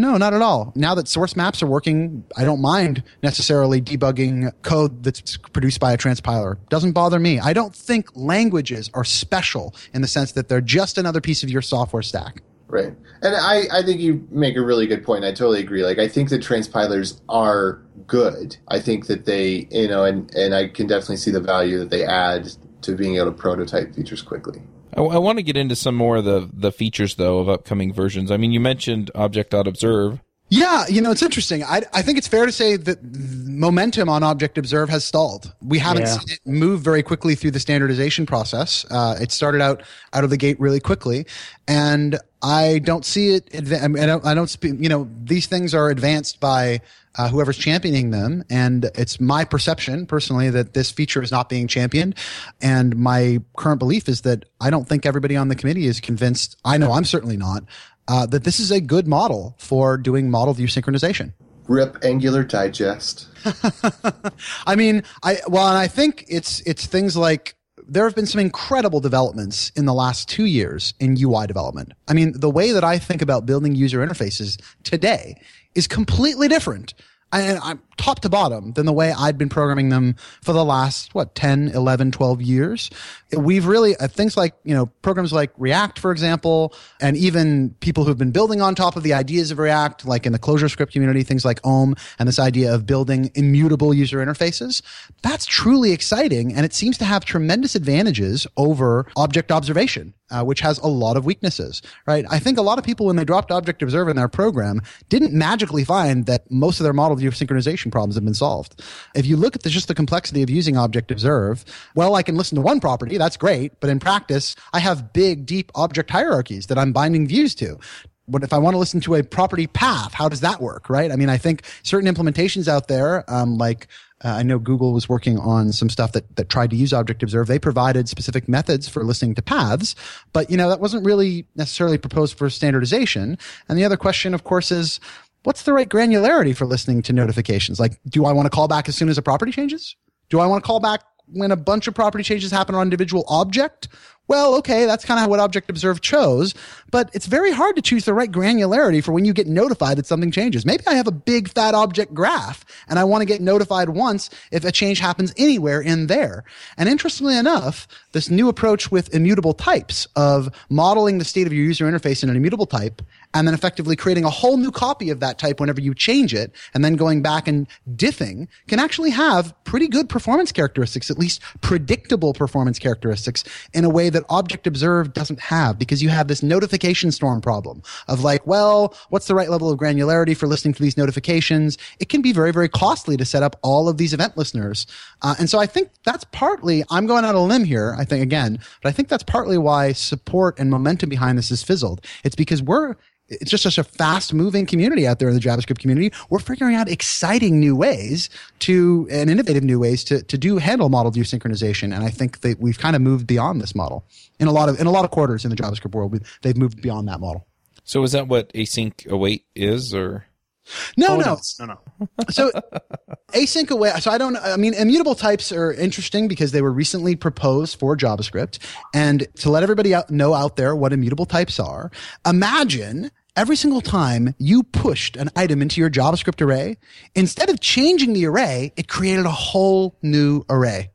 no, not at all. Now that source maps are working, I don't mind necessarily debugging code that's produced by a transpiler. Doesn't bother me. I don't think languages are special in the sense that they're just another piece of your software stack. Right. And I, I think you make a really good point. I totally agree. Like, I think that transpilers are good. I think that they, you know, and, and I can definitely see the value that they add to being able to prototype features quickly. I, I want to get into some more of the the features though of upcoming versions. I mean, you mentioned Object.Observe. Yeah, you know, it's interesting. I, I think it's fair to say that momentum on Object Observe has stalled. We haven't yeah. seen it move very quickly through the standardization process. Uh, it started out out of the gate really quickly, and I don't see it. I, mean, I don't. I don't speak, you know, these things are advanced by uh, whoever's championing them, and it's my perception personally that this feature is not being championed. And my current belief is that I don't think everybody on the committee is convinced. I know I'm certainly not uh, that this is a good model for doing model view synchronization. Rip Angular Digest. [laughs] I mean, I well, and I think it's it's things like there have been some incredible developments in the last two years in UI development. I mean, the way that I think about building user interfaces today is completely different and I'm top to bottom than the way I'd been programming them for the last, what, 10, 11, 12 years. We've really, uh, things like, you know, programs like React, for example, and even people who've been building on top of the ideas of React, like in the ClojureScript community, things like Om and this idea of building immutable user interfaces. That's truly exciting. And it seems to have tremendous advantages over object observation uh, which has a lot of weaknesses, right? I think a lot of people, when they dropped Object Observe in their program, didn't magically find that most of their model view synchronization problems have been solved. If you look at the, just the complexity of using Object Observe, well, I can listen to one property, that's great, but in practice, I have big, deep object hierarchies that I'm binding views to but if I want to listen to a property path, how does that work, right? I mean, I think certain implementations out there, um, like uh, I know Google was working on some stuff that, that tried to use Object Observe. They provided specific methods for listening to paths, but you know, that wasn't really necessarily proposed for standardization. And the other question, of course, is what's the right granularity for listening to notifications? Like, do I want to call back as soon as a property changes? Do I want to call back when a bunch of property changes happen on an individual object? Well, okay, that's kind of what Object Observe chose, but it's very hard to choose the right granularity for when you get notified that something changes. Maybe I have a big fat object graph and I want to get notified once if a change happens anywhere in there. And interestingly enough, this new approach with immutable types of modeling the state of your user interface in an immutable type and then effectively creating a whole new copy of that type whenever you change it and then going back and diffing can actually have pretty good performance characteristics, at least predictable performance characteristics in a way that Object Observe doesn't have because you have this notification storm problem of like, well, what's the right level of granularity for listening to these notifications? It can be very, very costly to set up all of these event listeners. Uh, and so I think that's partly, I'm going out on a limb here, I think again, but I think that's partly why support and momentum behind this is fizzled. It's because we're it's just such a fast moving community out there in the JavaScript community. We're figuring out exciting new ways to and innovative new ways to, to do handle model view synchronization. And I think that we've kind of moved beyond this model in a lot of in a lot of quarters in the JavaScript world. They've moved beyond that model. So is that what async await is or? No, oh, no, no, no. [laughs] so async await. So I don't. I mean, immutable types are interesting because they were recently proposed for JavaScript. And to let everybody out, know out there what immutable types are, imagine every single time you pushed an item into your JavaScript array, instead of changing the array, it created a whole new array.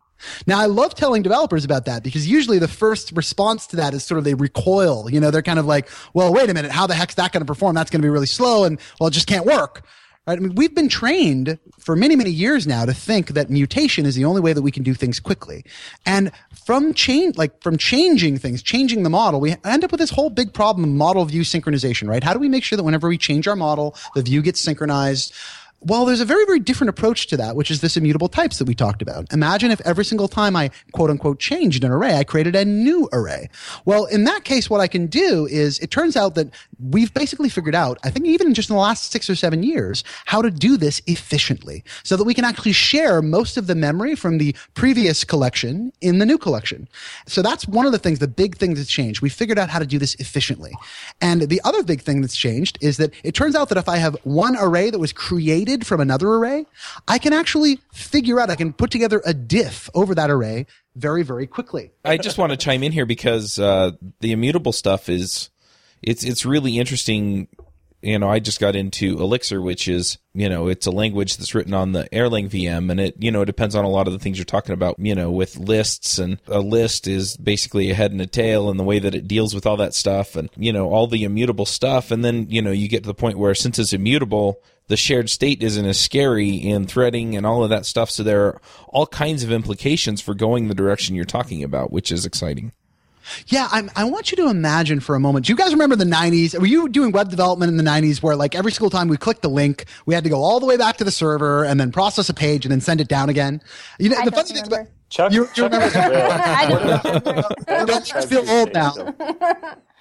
Now, I love telling developers about that because usually the first response to that is sort of they recoil. You know, they're kind of like, well, wait a minute, how the heck's that going to perform? That's going to be really slow and, well, it just can't work. Right? I mean, we've been trained for many, many years now to think that mutation is the only way that we can do things quickly. And from change, like from changing things, changing the model, we end up with this whole big problem of model view synchronization, right? How do we make sure that whenever we change our model, the view gets synchronized? Well, there's a very, very different approach to that, which is this immutable types that we talked about. Imagine if every single time I quote unquote changed an array, I created a new array. Well, in that case, what I can do is it turns out that we've basically figured out, I think even just in the last six or seven years, how to do this efficiently so that we can actually share most of the memory from the previous collection in the new collection. So that's one of the things, the big thing that's changed. We figured out how to do this efficiently. And the other big thing that's changed is that it turns out that if I have one array that was created from another array, I can actually figure out, I can put together a diff over that array very, very quickly. I just want to chime in here because uh, the immutable stuff is it's it's really interesting. You know, I just got into Elixir, which is you know it's a language that's written on the Erlang VM, and it you know it depends on a lot of the things you're talking about. You know, with lists, and a list is basically a head and a tail, and the way that it deals with all that stuff, and you know all the immutable stuff, and then you know you get to the point where since it's immutable, the shared state isn't as scary in threading and all of that stuff. So there are all kinds of implications for going the direction you're talking about, which is exciting. Yeah, I'm, I want you to imagine for a moment. Do you guys remember the 90s? Were you doing web development in the 90s where, like, every single time we clicked the link, we had to go all the way back to the server and then process a page and then send it down again? You know, I the don't funny thing remember. about Chuck, You- you Chuck remember- I don't remember. don't feel old now.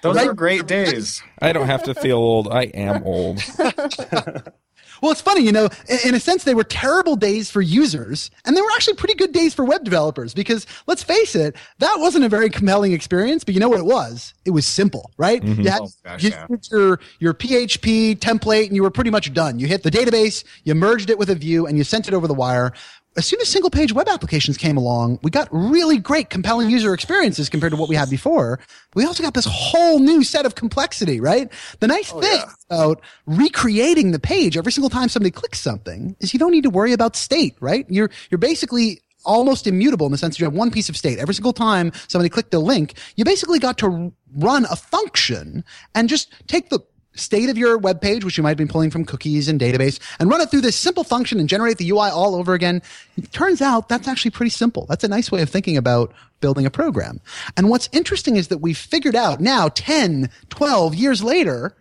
Those Right. were great days. I don't have to feel old. I am old. [laughs] Well, it's funny, you know, in, in a sense, they were terrible days for users, and they were actually pretty good days for web developers because let's face it, that wasn't a very compelling experience, but you know what it was? It was simple, right? Mm-hmm. You had Oh, gosh, you yeah. your, your PHP template and you were pretty much done. You hit the database, you merged it with a view, and you sent it over the wire. As soon as single page web applications came along, we got really great, compelling user experiences compared to what we had before. We also got this whole new set of complexity, right? The nice oh, thing about recreating the page every single time somebody clicks something is you don't need to worry about state, right? You're, you're basically almost immutable in the sense that you have one piece of state. Every single time somebody clicked a link, you basically got to run a function and just take the state of your web page, which you might have been pulling from cookies and database, and run it through this simple function and generate the UI all over again. It turns out that's actually pretty simple. That's a nice way of thinking about building a program. And what's interesting is that we've figured out now 10, 12 years later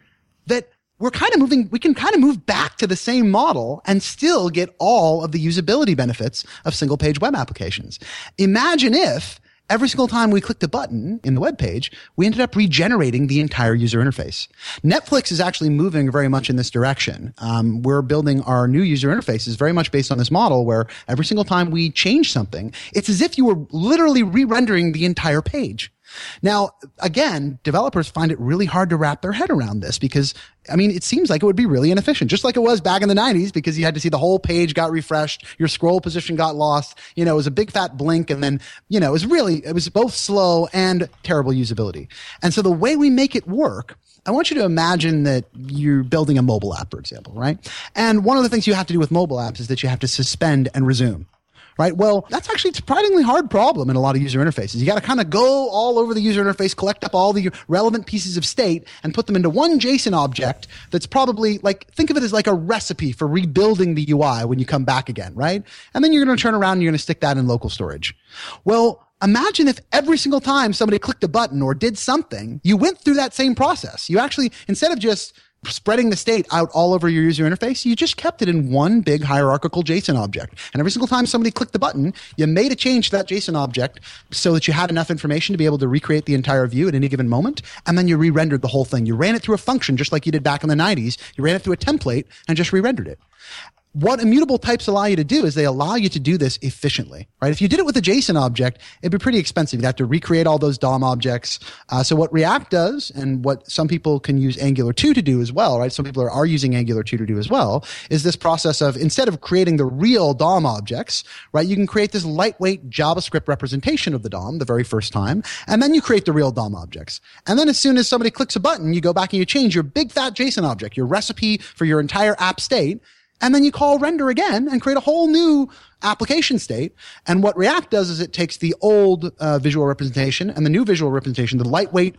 that we're kind of moving, we can kind of move back to the same model and still get all of the usability benefits of single page web applications. Imagine if every single time we clicked a button in the web page, we ended up regenerating the entire user interface. Netflix is actually moving very much in this direction. Um, we're building our new user interfaces very much based on this model where every single time we change something, it's as if you were literally re-rendering the entire page. Now, again, developers find it really hard to wrap their head around this because, I mean, it seems like it would be really inefficient, just like it was back in the 90s because you had to see the whole page got refreshed, your scroll position got lost, you know, it was a big fat blink and then, you know, it was really, it was both slow and terrible usability. And so the way we make it work I want you to imagine that you're building a mobile app, for example, right? And one of the things you have to do with mobile apps is that you have to suspend and resume. Right. Well, that's actually a surprisingly hard problem in a lot of user interfaces. You got to kind of go all over the user interface, collect up all the relevant pieces of state and put them into one JSON object that's probably like, think of it as like a recipe for rebuilding the UI when you come back again, right? And then you're going to turn around and you're going to stick that in local storage. Well, imagine if every single time somebody clicked a button or did something, you went through that same process. You actually, instead of just spreading the state out all over your user interface, you just kept it in one big hierarchical JSON object. And every single time somebody clicked the button, you made a change to that JSON object so that you had enough information to be able to recreate the entire view at any given moment. And then you re-rendered the whole thing. You ran it through a function just like you did back in the 90s. You ran it through a template and just re-rendered it what immutable types allow you to do is they allow you to do this efficiently, right? If you did it with a JSON object, it'd be pretty expensive. You'd have to recreate all those DOM objects. Uh, so what React does, and what some people can use Angular 2 to do as well, right? Some people are, are using Angular 2 to do as well, is this process of instead of creating the real DOM objects, right? You can create this lightweight JavaScript representation of the DOM the very first time, and then you create the real DOM objects. And then as soon as somebody clicks a button, you go back and you change your big fat JSON object, your recipe for your entire app state, and then you call render again and create a whole new application state. And what React does is it takes the old uh, visual representation and the new visual representation, the lightweight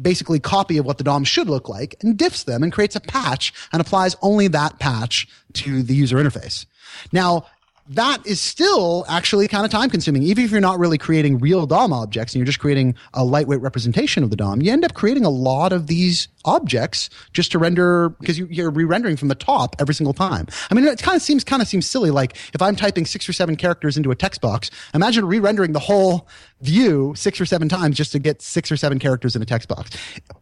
basically copy of what the DOM should look like and diffs them and creates a patch and applies only that patch to the user interface. Now, that is still actually kind of time consuming. Even if you're not really creating real DOM objects and you're just creating a lightweight representation of the DOM, you end up creating a lot of these objects just to render because you, you're re-rendering from the top every single time. I mean, it kind of seems kind of seems silly. Like if I'm typing six or seven characters into a text box, imagine re-rendering the whole view six or seven times just to get six or seven characters in a text box.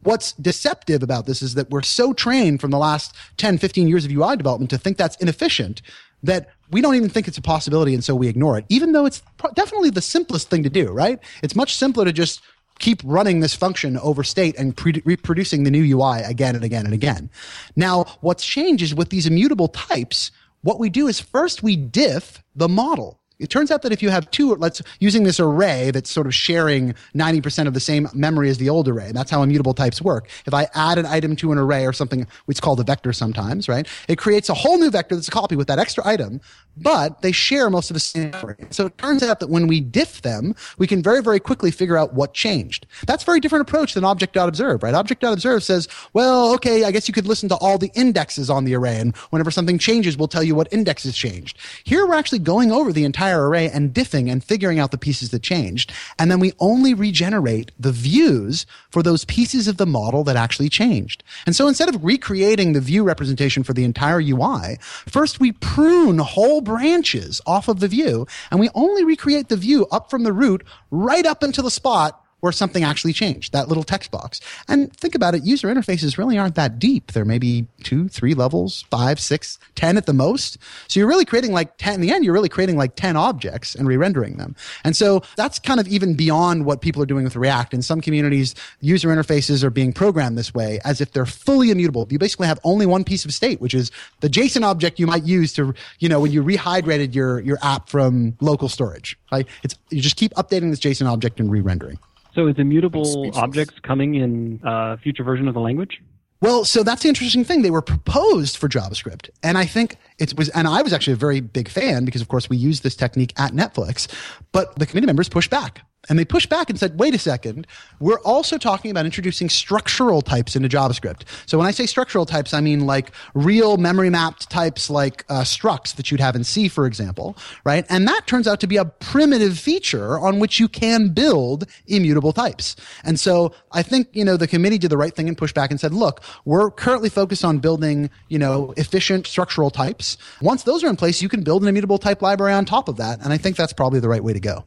What's deceptive about this is that we're so trained from the last 10, 15 years of UI development to think that's inefficient that we don't even think it's a possibility and so we ignore it even though it's pro- definitely the simplest thing to do right? It's much simpler to just keep running this function over state and pre- reproducing the new ui again and again and again. Now what's changed is with these immutable types what we do is first we diff the model it turns out that if you have two, let's using this array that's sort of sharing 90% of the same memory as the old array. That's how immutable types work. If I add an item to an array or something, it's called a vector sometimes, right? It creates a whole new vector that's a copy with that extra item, but they share most of the same memory. So it turns out that when we diff them, we can very, very quickly figure out what changed. That's a very different approach than object.observe, right? Object.observe says, well, okay, I guess you could listen to all the indexes on the array, and whenever something changes, we'll tell you what indexes changed. Here we're actually going over the entire array and diffing and figuring out the pieces that changed. And then we only regenerate the views for those pieces of the model that actually changed. And so instead of recreating the view representation for the entire UI, first we prune whole branches off of the view and we only recreate the view up from the root right up into the spot where something actually changed, that little text box. And think about it, user interfaces really aren't that deep. They're maybe two, three levels, five, six, ten at the most. So you're really creating like 10, in the end, you're really creating like 10 objects and re-rendering them. And so that's kind of even beyond what people are doing with React. In some communities, user interfaces are being programmed this way as if they're fully immutable. You basically have only one piece of state, which is the JSON object you might use to, you know, when you rehydrated your, your app from local storage. Right? It's, you just keep updating this JSON object and re-rendering. So is immutable objects coming in a future version of the language? Well, so that's the interesting thing. They were proposed for JavaScript. And I think it was, and I was actually a very big fan because, of course, we use this technique at Netflix, but the committee members pushed back. And they pushed back and said, wait a second, we're also talking about introducing structural types into JavaScript. So when I say structural types, I mean like real memory mapped types like uh, structs that you'd have in C, for example, right? And that turns out to be a primitive feature on which you can build immutable types. And so I think, you know, the committee did the right thing and pushed back and said, look, we're currently focused on building, you know, efficient structural types. Once those are in place, you can build an immutable type library on top of that. And I think that's probably the right way to go.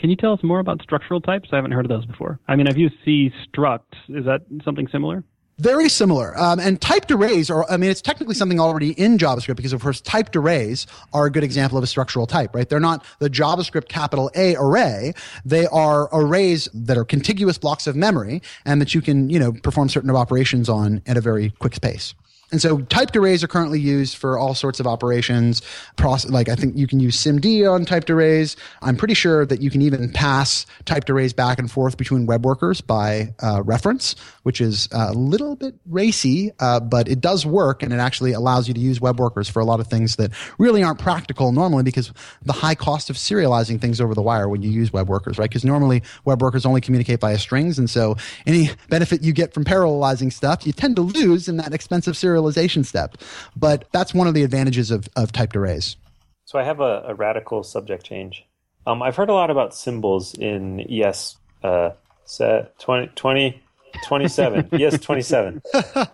Can you tell us more about structural types? I haven't heard of those before. I mean, I've used C struct. Is that something similar? Very similar. Um, and typed arrays are, I mean, it's technically something already in JavaScript because, of course, typed arrays are a good example of a structural type, right? They're not the JavaScript capital A array. They are arrays that are contiguous blocks of memory and that you can, you know, perform certain operations on at a very quick pace. And so typed arrays are currently used for all sorts of operations. Process, like I think you can use SIMD on typed arrays. I'm pretty sure that you can even pass typed arrays back and forth between web workers by uh, reference, which is a little bit racy, uh, but it does work and it actually allows you to use web workers for a lot of things that really aren't practical normally because the high cost of serializing things over the wire when you use web workers, right? Because normally web workers only communicate via strings. And so any benefit you get from parallelizing stuff, you tend to lose in that expensive serialization step. But that's one of the advantages of, of typed arrays. So I have a, a radical subject change. Um, I've heard a lot about symbols in ES uh, set 20, 20 27. [laughs] yes, 27.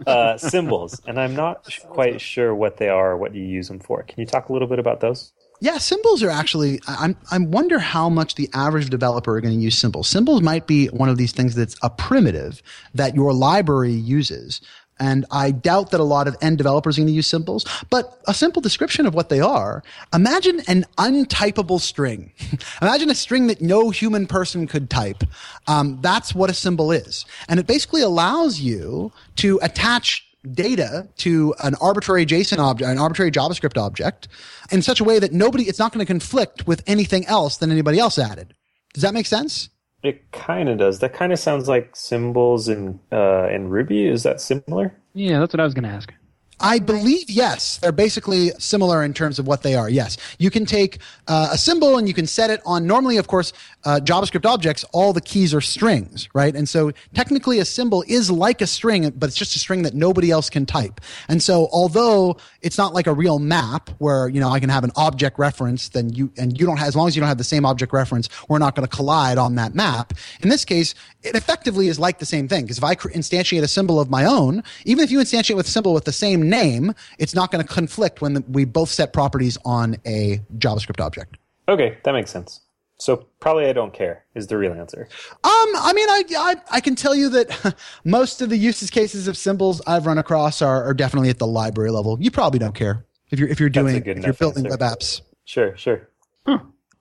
Uh, symbols. And I'm not quite sure what they are or what you use them for. Can you talk a little bit about those? Yeah, symbols are actually. I- I'm. I wonder how much the average developer are going to use symbols. Symbols might be one of these things that's a primitive that your library uses. And I doubt that a lot of end developers are going to use symbols, but a simple description of what they are. Imagine an untypable string. [laughs] imagine a string that no human person could type. Um, that's what a symbol is. And it basically allows you to attach data to an arbitrary JSON object, an arbitrary JavaScript object in such a way that nobody, it's not going to conflict with anything else than anybody else added. Does that make sense? It kind of does. That kind of sounds like symbols in uh, in Ruby. Is that similar? Yeah, that's what I was going to ask. I believe yes. They're basically similar in terms of what they are. Yes, you can take uh, a symbol and you can set it on. Normally, of course, uh, JavaScript objects, all the keys are strings, right? And so technically, a symbol is like a string, but it's just a string that nobody else can type. And so, although it's not like a real map where, you know, I can have an object reference, then you, and you don't have, as long as you don't have the same object reference, we're not going to collide on that map. In this case, it effectively is like the same thing. Because if I instantiate a symbol of my own, even if you instantiate with a symbol with the same name, it's not going to conflict when the, we both set properties on a JavaScript object. Okay, that makes sense. So probably I don't care is the real answer. Um, I mean, I, I, I can tell you that [laughs] most of the uses cases of symbols I've run across are, are definitely at the library level. You probably don't care if you're if you're doing if you're building answer. web apps. Sure, sure.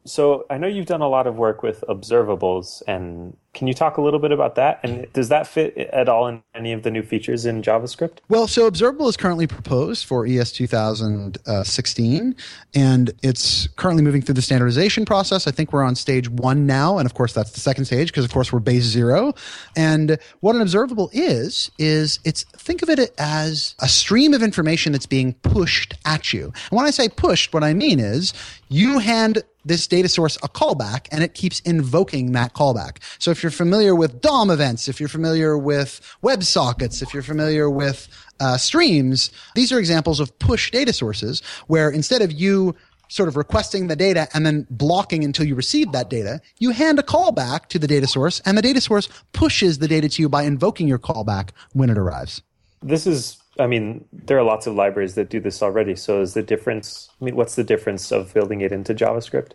So I know you've done a lot of work with observables, and can you talk a little bit about that? And does that fit at all in any of the new features in JavaScript? Well, so Observable is currently proposed for ES 2016, and it's currently moving through the standardization process. I think we're on stage one now, and of course that's the second stage because of course we're base zero. And what an observable is is it's think of it as a stream of information that's being pushed at you. And when I say pushed, what I mean is you hand this data source a callback and it keeps invoking that callback. So if you're familiar with DOM events, if you're familiar with WebSockets, if you're familiar with uh, streams, these are examples of push data sources where instead of you sort of requesting the data and then blocking until you receive that data, you hand a callback to the data source and the data source pushes the data to you by invoking your callback when it arrives. This is, I mean, there are lots of libraries that do this already. So is the difference, I mean, what's the difference of building it into JavaScript?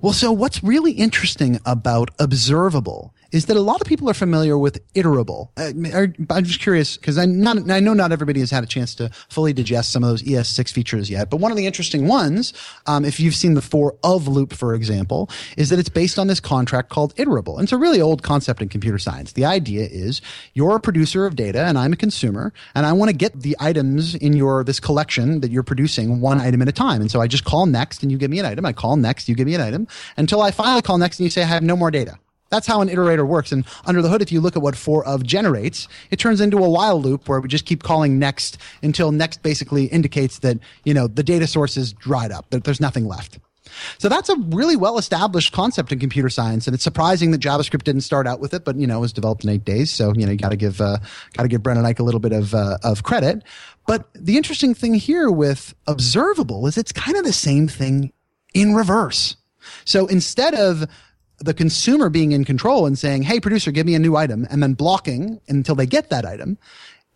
Well, so what's really interesting about observable is that a lot of people are familiar with iterable. Uh, I'm just curious because I not I know not everybody has had a chance to fully digest some of those ES6 features yet. But one of the interesting ones, um, if you've seen the for of loop, for example, is that it's based on this contract called iterable. And it's a really old concept in computer science. The idea is you're a producer of data and I'm a consumer, and I want to get the items in your this collection that you're producing one item at a time. And so I just call next, and you give me an item. I call next, you give me an item, until I finally call next, and you say I have no more data. That's how an iterator works. And under the hood, if you look at what for of generates, it turns into a while loop where we just keep calling next until next basically indicates that, you know, the data source is dried up, that there's nothing left. So that's a really well established concept in computer science, and it's surprising that JavaScript didn't start out with it, but you know, it was developed in eight days. So you know, you got to give uh, got to give Brendan Eich a little bit of uh, of credit. But the interesting thing here with observable is it's kind of the same thing in reverse. So instead of the consumer being in control and saying, Hey, producer, give me a new item and then blocking until they get that item.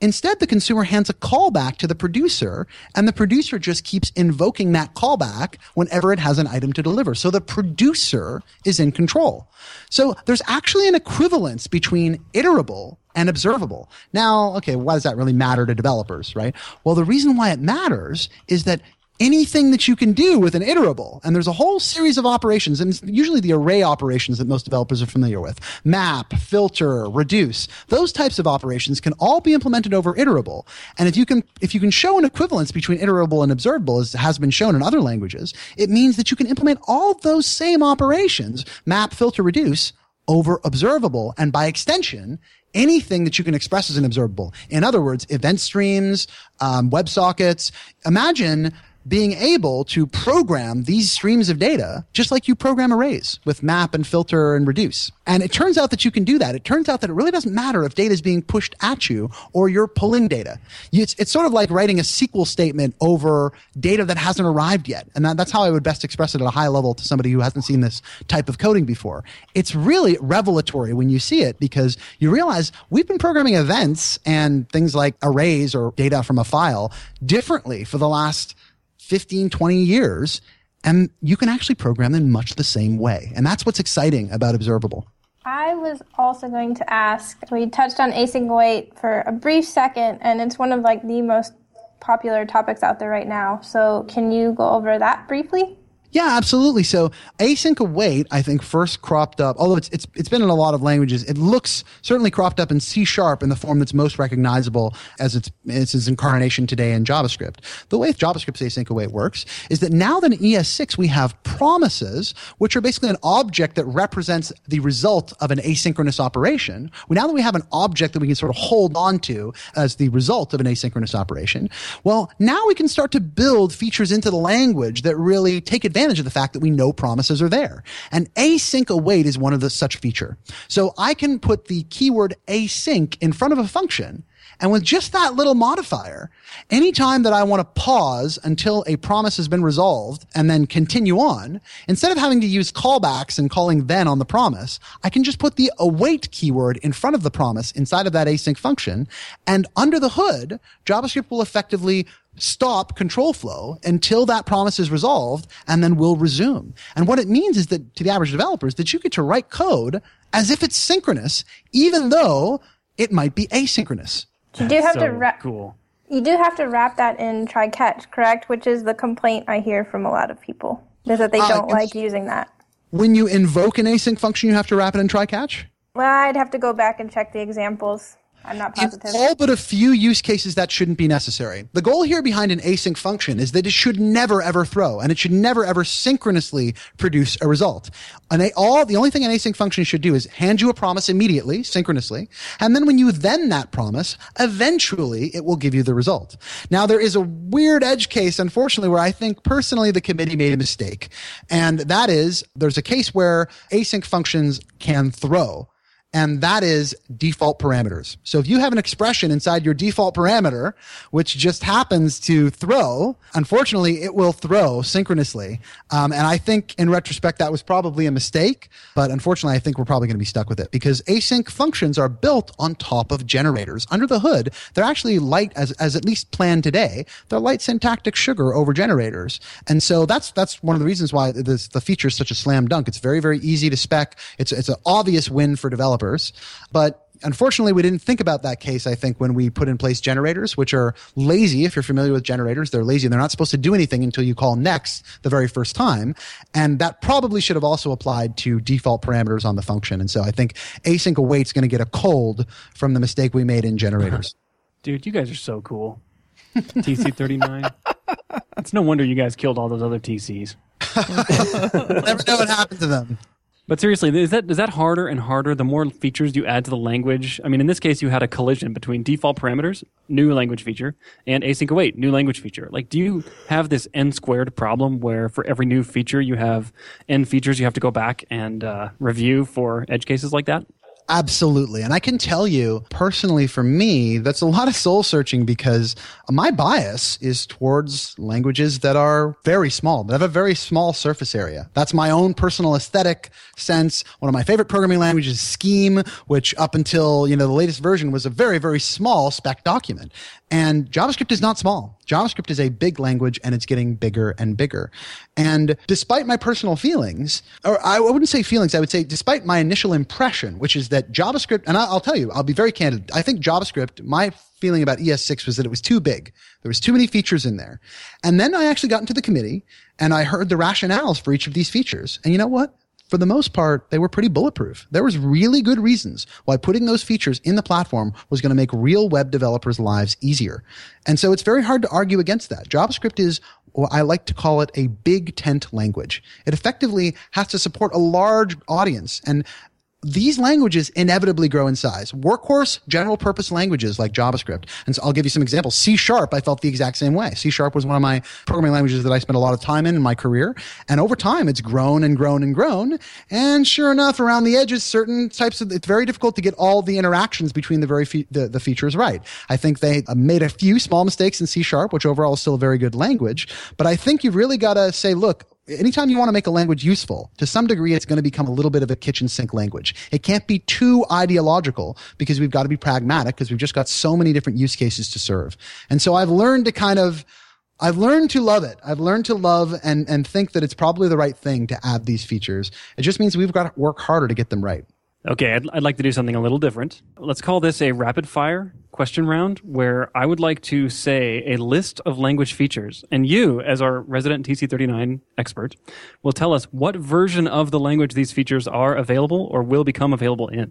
Instead, the consumer hands a callback to the producer and the producer just keeps invoking that callback whenever it has an item to deliver. So the producer is in control. So there's actually an equivalence between iterable and observable. Now, okay, why does that really matter to developers, right? Well, the reason why it matters is that anything that you can do with an iterable. And there's a whole series of operations, and usually the array operations that most developers are familiar with. Map, filter, reduce. Those types of operations can all be implemented over iterable. And if you can, if you can show an equivalence between iterable and observable, as has been shown in other languages, it means that you can implement all those same operations, map, filter, reduce, over observable. And by extension, anything that you can express as an observable. In other words, event streams, um, WebSockets. Imagine being able to program these streams of data just like you program arrays with map and filter and reduce. And it turns out that you can do that. It turns out that it really doesn't matter if data is being pushed at you or you're pulling data. It's, it's sort of like writing a SQL statement over data that hasn't arrived yet. And that, that's how I would best express it at a high level to somebody who hasn't seen this type of coding before. It's really revelatory when you see it because you realize we've been programming events and things like arrays or data from a file differently for the last 15, 20 years. And you can actually program them much the same way. And that's what's exciting about observable. I was also going to ask. We touched on async await for a brief second, and it's one of like the most popular topics out there right now. So, can you go over that briefly? Yeah, absolutely. So async await, I think, first cropped up, although it's, it's, it's been in a lot of languages. It looks certainly cropped up in C sharp in the form that's most recognizable as its, as its incarnation today in JavaScript. The way JavaScript's async await works is that now that in ES6 we have promises, which are basically an object that represents the result of an asynchronous operation. Well, now that we have an object that we can sort of hold on to as the result of an asynchronous operation, well, now we can start to build features into the language that really take advantage of the fact that we know promises are there. And async await is one of the such feature. So I can put the keyword async in front of a function And with just that little modifier, anytime that I want to pause until a promise has been resolved and then continue on, instead of having to use callbacks and calling then on the promise, I can just put the await keyword in front of the promise inside of that async function. And under the hood, JavaScript will effectively stop control flow until that promise is resolved and then will resume. And what it means is that to the average developer is that you get to write code as if it's synchronous, even though it might be asynchronous. You do have so to wrap. cool. You do have to wrap that in try catch, correct? Which is the complaint I hear from a lot of people is that they Uh, don't it's- like using that. When you invoke an async function, you have to wrap it in try catch. Well, I'd have to go back and check the examples. I'm not In positive. all but a few use cases, that shouldn't be necessary. The goal here behind an async function is that it should never ever throw, and it should never ever synchronously produce a result. And they all the only thing an async function should do is hand you a promise immediately, synchronously, and then when you then that promise, eventually it will give you the result. Now there is a weird edge case, unfortunately, where I think personally the committee made a mistake, and that is there's a case where async functions can throw and that is default parameters. So if you have an expression inside your default parameter, which just happens to throw, unfortunately, it will throw synchronously. Um, and I think in retrospect, that was probably a mistake, but unfortunately, I think we're probably going to be stuck with it because async functions are built on top of generators. Under the hood, they're actually light as, as at least planned today. They're light syntactic sugar over generators. And so that's, that's one of the reasons why this, the feature is such a slam dunk. It's very, very easy to spec. It's, it's an obvious win for developers. But unfortunately, we didn't think about that case, I think, when we put in place generators, which are lazy. If you're familiar with generators, they're lazy. They're not supposed to do anything until you call next the very first time. And that probably should have also applied to default parameters on the function. And so I think async await's going to get a cold from the mistake we made in generators. Uh-huh. Dude, you guys are so cool. TC39. It's no wonder you guys killed all those other TCs. Never [laughs] know what happened to them. But seriously, is that is that harder and harder the more features you add to the language? I mean, in this case, you had a collision between default parameters, new language feature, and async await, new language feature. Like, do you have this n squared problem where for every new feature you have n features you have to go back and uh, review for edge cases like that? Absolutely. And I can tell you personally for me, that's a lot of soul searching because my bias is towards languages that are very small, that have a very small surface area. That's my own personal aesthetic sense. One of my favorite programming languages is Scheme, which up until, you know, the latest version was a very, very small spec document. And JavaScript is not small. JavaScript is a big language and it's getting bigger and bigger. And despite my personal feelings, or I wouldn't say feelings, I would say despite my initial impression, which is that JavaScript, and I'll tell you, I'll be very candid. I think JavaScript, my feeling about ES6 was that it was too big. There was too many features in there. And then I actually got into the committee and I heard the rationales for each of these features. And you know what? For the most part, they were pretty bulletproof. There was really good reasons why putting those features in the platform was going to make real web developers' lives easier. And so it's very hard to argue against that. JavaScript is what I like to call it a big tent language. It effectively has to support a large audience and these languages inevitably grow in size. Workhorse general purpose languages like JavaScript. And so I'll give you some examples. C sharp, I felt the exact same way. C sharp was one of my programming languages that I spent a lot of time in in my career. And over time, it's grown and grown and grown. And sure enough, around the edges, certain types of, it's very difficult to get all the interactions between the very, fe- the, the features right. I think they uh, made a few small mistakes in C sharp, which overall is still a very good language. But I think you've really got to say, look, anytime you want to make a language useful, to some degree, it's going to become a little bit of a kitchen sink language. It can't be too ideological because we've got to be pragmatic because we've just got so many different use cases to serve. And so I've learned to kind of, I've learned to love it. I've learned to love and, and think that it's probably the right thing to add these features. It just means we've got to work harder to get them right. Okay, I'd, I'd like to do something a little different. Let's call this a rapid fire question round where I would like to say a list of language features, and you, as our resident TC39 expert, will tell us what version of the language these features are available or will become available in.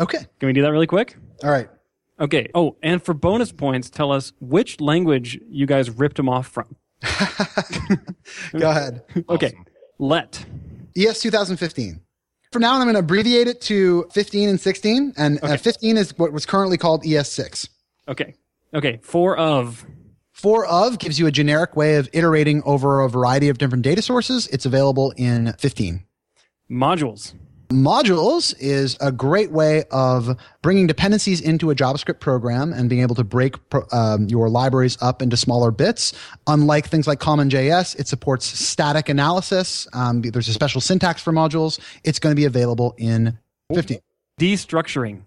Okay. Can we do that really quick? All right. Okay. Oh, and for bonus points, tell us which language you guys ripped them off from. [laughs] Go ahead. [laughs] Okay. Let. ES 2015. For now, I'm going to abbreviate it to 15 and 16, and uh, 15 is what was currently called ES6. Okay. Okay. For of. For of gives you a generic way of iterating over a variety of different data sources. It's available in 15. Modules. Modules is a great way of bringing dependencies into a JavaScript program and being able to break um, your libraries up into smaller bits. Unlike things like CommonJS, it supports static analysis. Um, there's a special syntax for modules. It's going to be available in 15. Destructuring.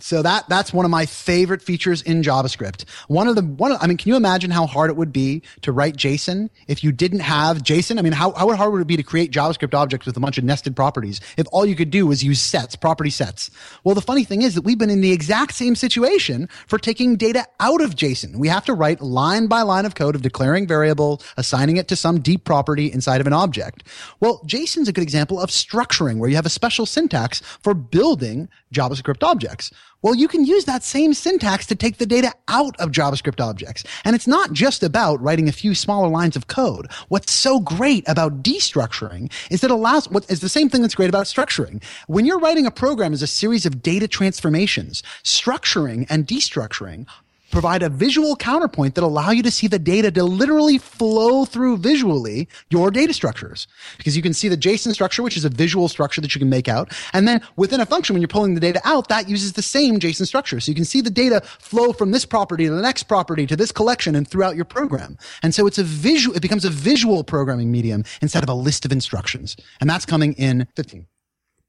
So that that's one of my favorite features in JavaScript. One of the one. Of, I mean, can you imagine how hard it would be to write JSON if you didn't have JSON? I mean, how how hard would it be to create JavaScript objects with a bunch of nested properties if all you could do was use sets, property sets? Well, the funny thing is that we've been in the exact same situation for taking data out of JSON. We have to write line by line of code of declaring variable, assigning it to some deep property inside of an object. Well, JSON's a good example of structuring where you have a special syntax for building JavaScript objects. Well, you can use that same syntax to take the data out of JavaScript objects. And it's not just about writing a few smaller lines of code. What's so great about destructuring is that allows what is the same thing that's great about structuring. When you're writing a program as a series of data transformations, structuring and destructuring provide a visual counterpoint that allow you to see the data to literally flow through visually your data structures. Because you can see the JSON structure, which is a visual structure that you can make out. And then within a function, when you're pulling the data out, that uses the same JSON structure. So you can see the data flow from this property to the next property to this collection and throughout your program. And so it's a visual, it becomes a visual programming medium instead of a list of instructions. And that's coming in 15.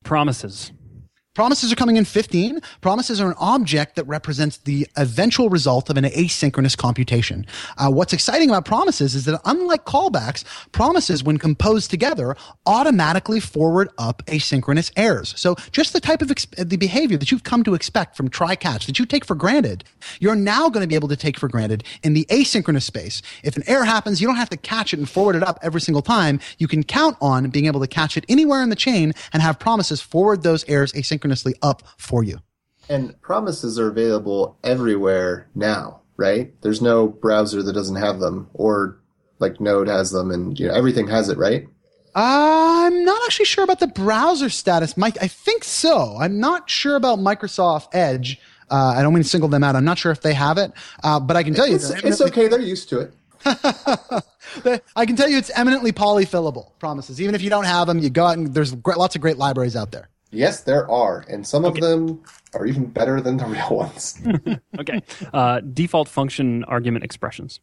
Promises. Promises are coming in 15. Promises are an object that represents the eventual result of an asynchronous computation. Uh, what's exciting about promises is that unlike callbacks, promises, when composed together, automatically forward up asynchronous errors. So just the type of ex- the behavior that you've come to expect from try catch that you take for granted, you're now going to be able to take for granted in the asynchronous space. If an error happens, you don't have to catch it and forward it up every single time. You can count on being able to catch it anywhere in the chain and have promises forward those errors asynchronously up for you. And promises are available everywhere now, right? There's no browser that doesn't have them, or like Node has them, and you know everything has it, right? I'm not actually sure about the browser status, Mike. I think so. I'm not sure about Microsoft Edge. Uh, I don't mean to single them out. I'm not sure if they have it, uh, but I can tell you It's, it's okay. They're used to it. [laughs] I can tell you it's eminently polyfillable promises. Even if you don't have them, you go out and there's great, lots of great libraries out there. Yes, there are, and some of them are even better than the real ones. [laughs] Okay. Uh, default function argument expressions.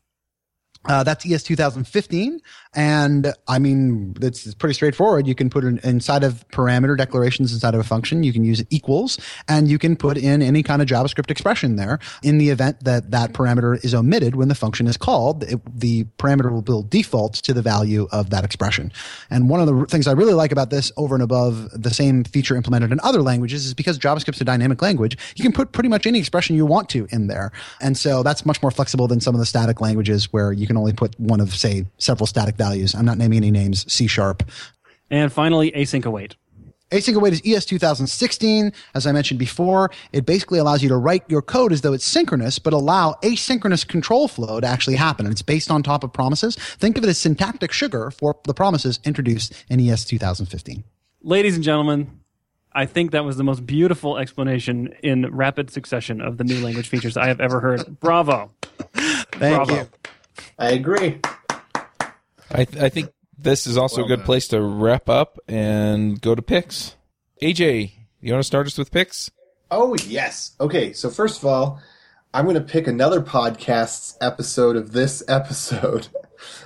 Uh, that's ES 2015. And I mean, it's, it's pretty straightforward. You can put in, inside of parameter declarations inside of a function, you can use equals and you can put in any kind of JavaScript expression there. In the event that that parameter is omitted when the function is called, it, the parameter will build defaults to the value of that expression. And one of the things I really like about this over and above the same feature implemented in other languages is because JavaScript's a dynamic language, you can put pretty much any expression you want to in there. And so that's much more flexible than some of the static languages where you can only put one of, say, several static values. I'm not naming any names, C sharp. And finally, async await. Async await is ES 2016. As I mentioned before, it basically allows you to write your code as though it's synchronous, but allow asynchronous control flow to actually happen. And it's based on top of promises. Think of it as syntactic sugar for the promises introduced in ES 2015. Ladies and gentlemen, I think that was the most beautiful explanation in rapid succession of the new language features I have ever heard. Bravo. Thank Bravo. you. I agree. I, th- I think this is also a good place to wrap up and go to picks. AJ, you want to start us with picks? Oh, yes. Okay, so first of all, I'm going to pick another podcast's episode of this [laughs] episode.